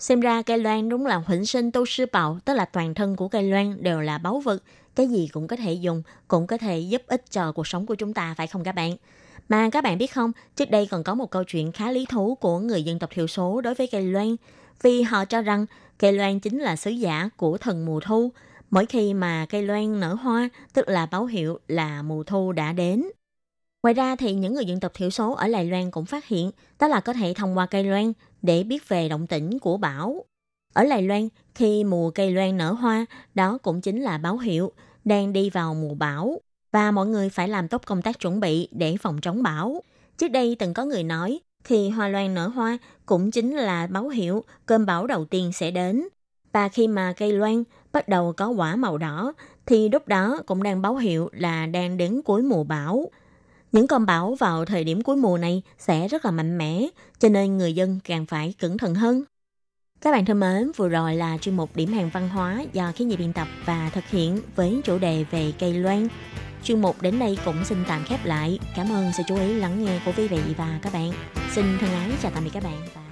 Xem ra cây loan đúng là huỳnh sinh tô sư bảo, tức là toàn thân của cây loan đều là báu vật. Cái gì cũng có thể dùng, cũng có thể giúp ích cho cuộc sống của chúng ta, phải không các bạn? Mà các bạn biết không, trước đây còn có một câu chuyện khá lý thú của người dân tộc thiểu số đối với cây loan, vì họ cho rằng cây loan chính là sứ giả của thần mùa thu. Mỗi khi mà cây loan nở hoa, tức là báo hiệu là mùa thu đã đến. Ngoài ra thì những người dân tộc thiểu số ở Đài Loan cũng phát hiện đó là có thể thông qua cây loan để biết về động tĩnh của bão. Ở Đài Loan, khi mùa cây loan nở hoa, đó cũng chính là báo hiệu đang đi vào mùa bão và mọi người phải làm tốt công tác chuẩn bị để phòng chống bão. Trước đây từng có người nói, khi hoa loan nở hoa cũng chính là báo hiệu cơn bão đầu tiên sẽ đến. Và khi mà cây loan bắt đầu có quả màu đỏ thì lúc đó cũng đang báo hiệu là đang đến cuối mùa bão. Những con bão vào thời điểm cuối mùa này sẽ rất là mạnh mẽ, cho nên người dân càng phải cẩn thận hơn. Các bạn thân mến, vừa rồi là chuyên mục điểm hàng văn hóa do khí nhị biên tập và thực hiện với chủ đề về cây loan. Chuyên mục đến đây cũng xin tạm khép lại. Cảm ơn sự chú ý lắng nghe của quý vị và các bạn. Xin thân ái chào tạm biệt các bạn và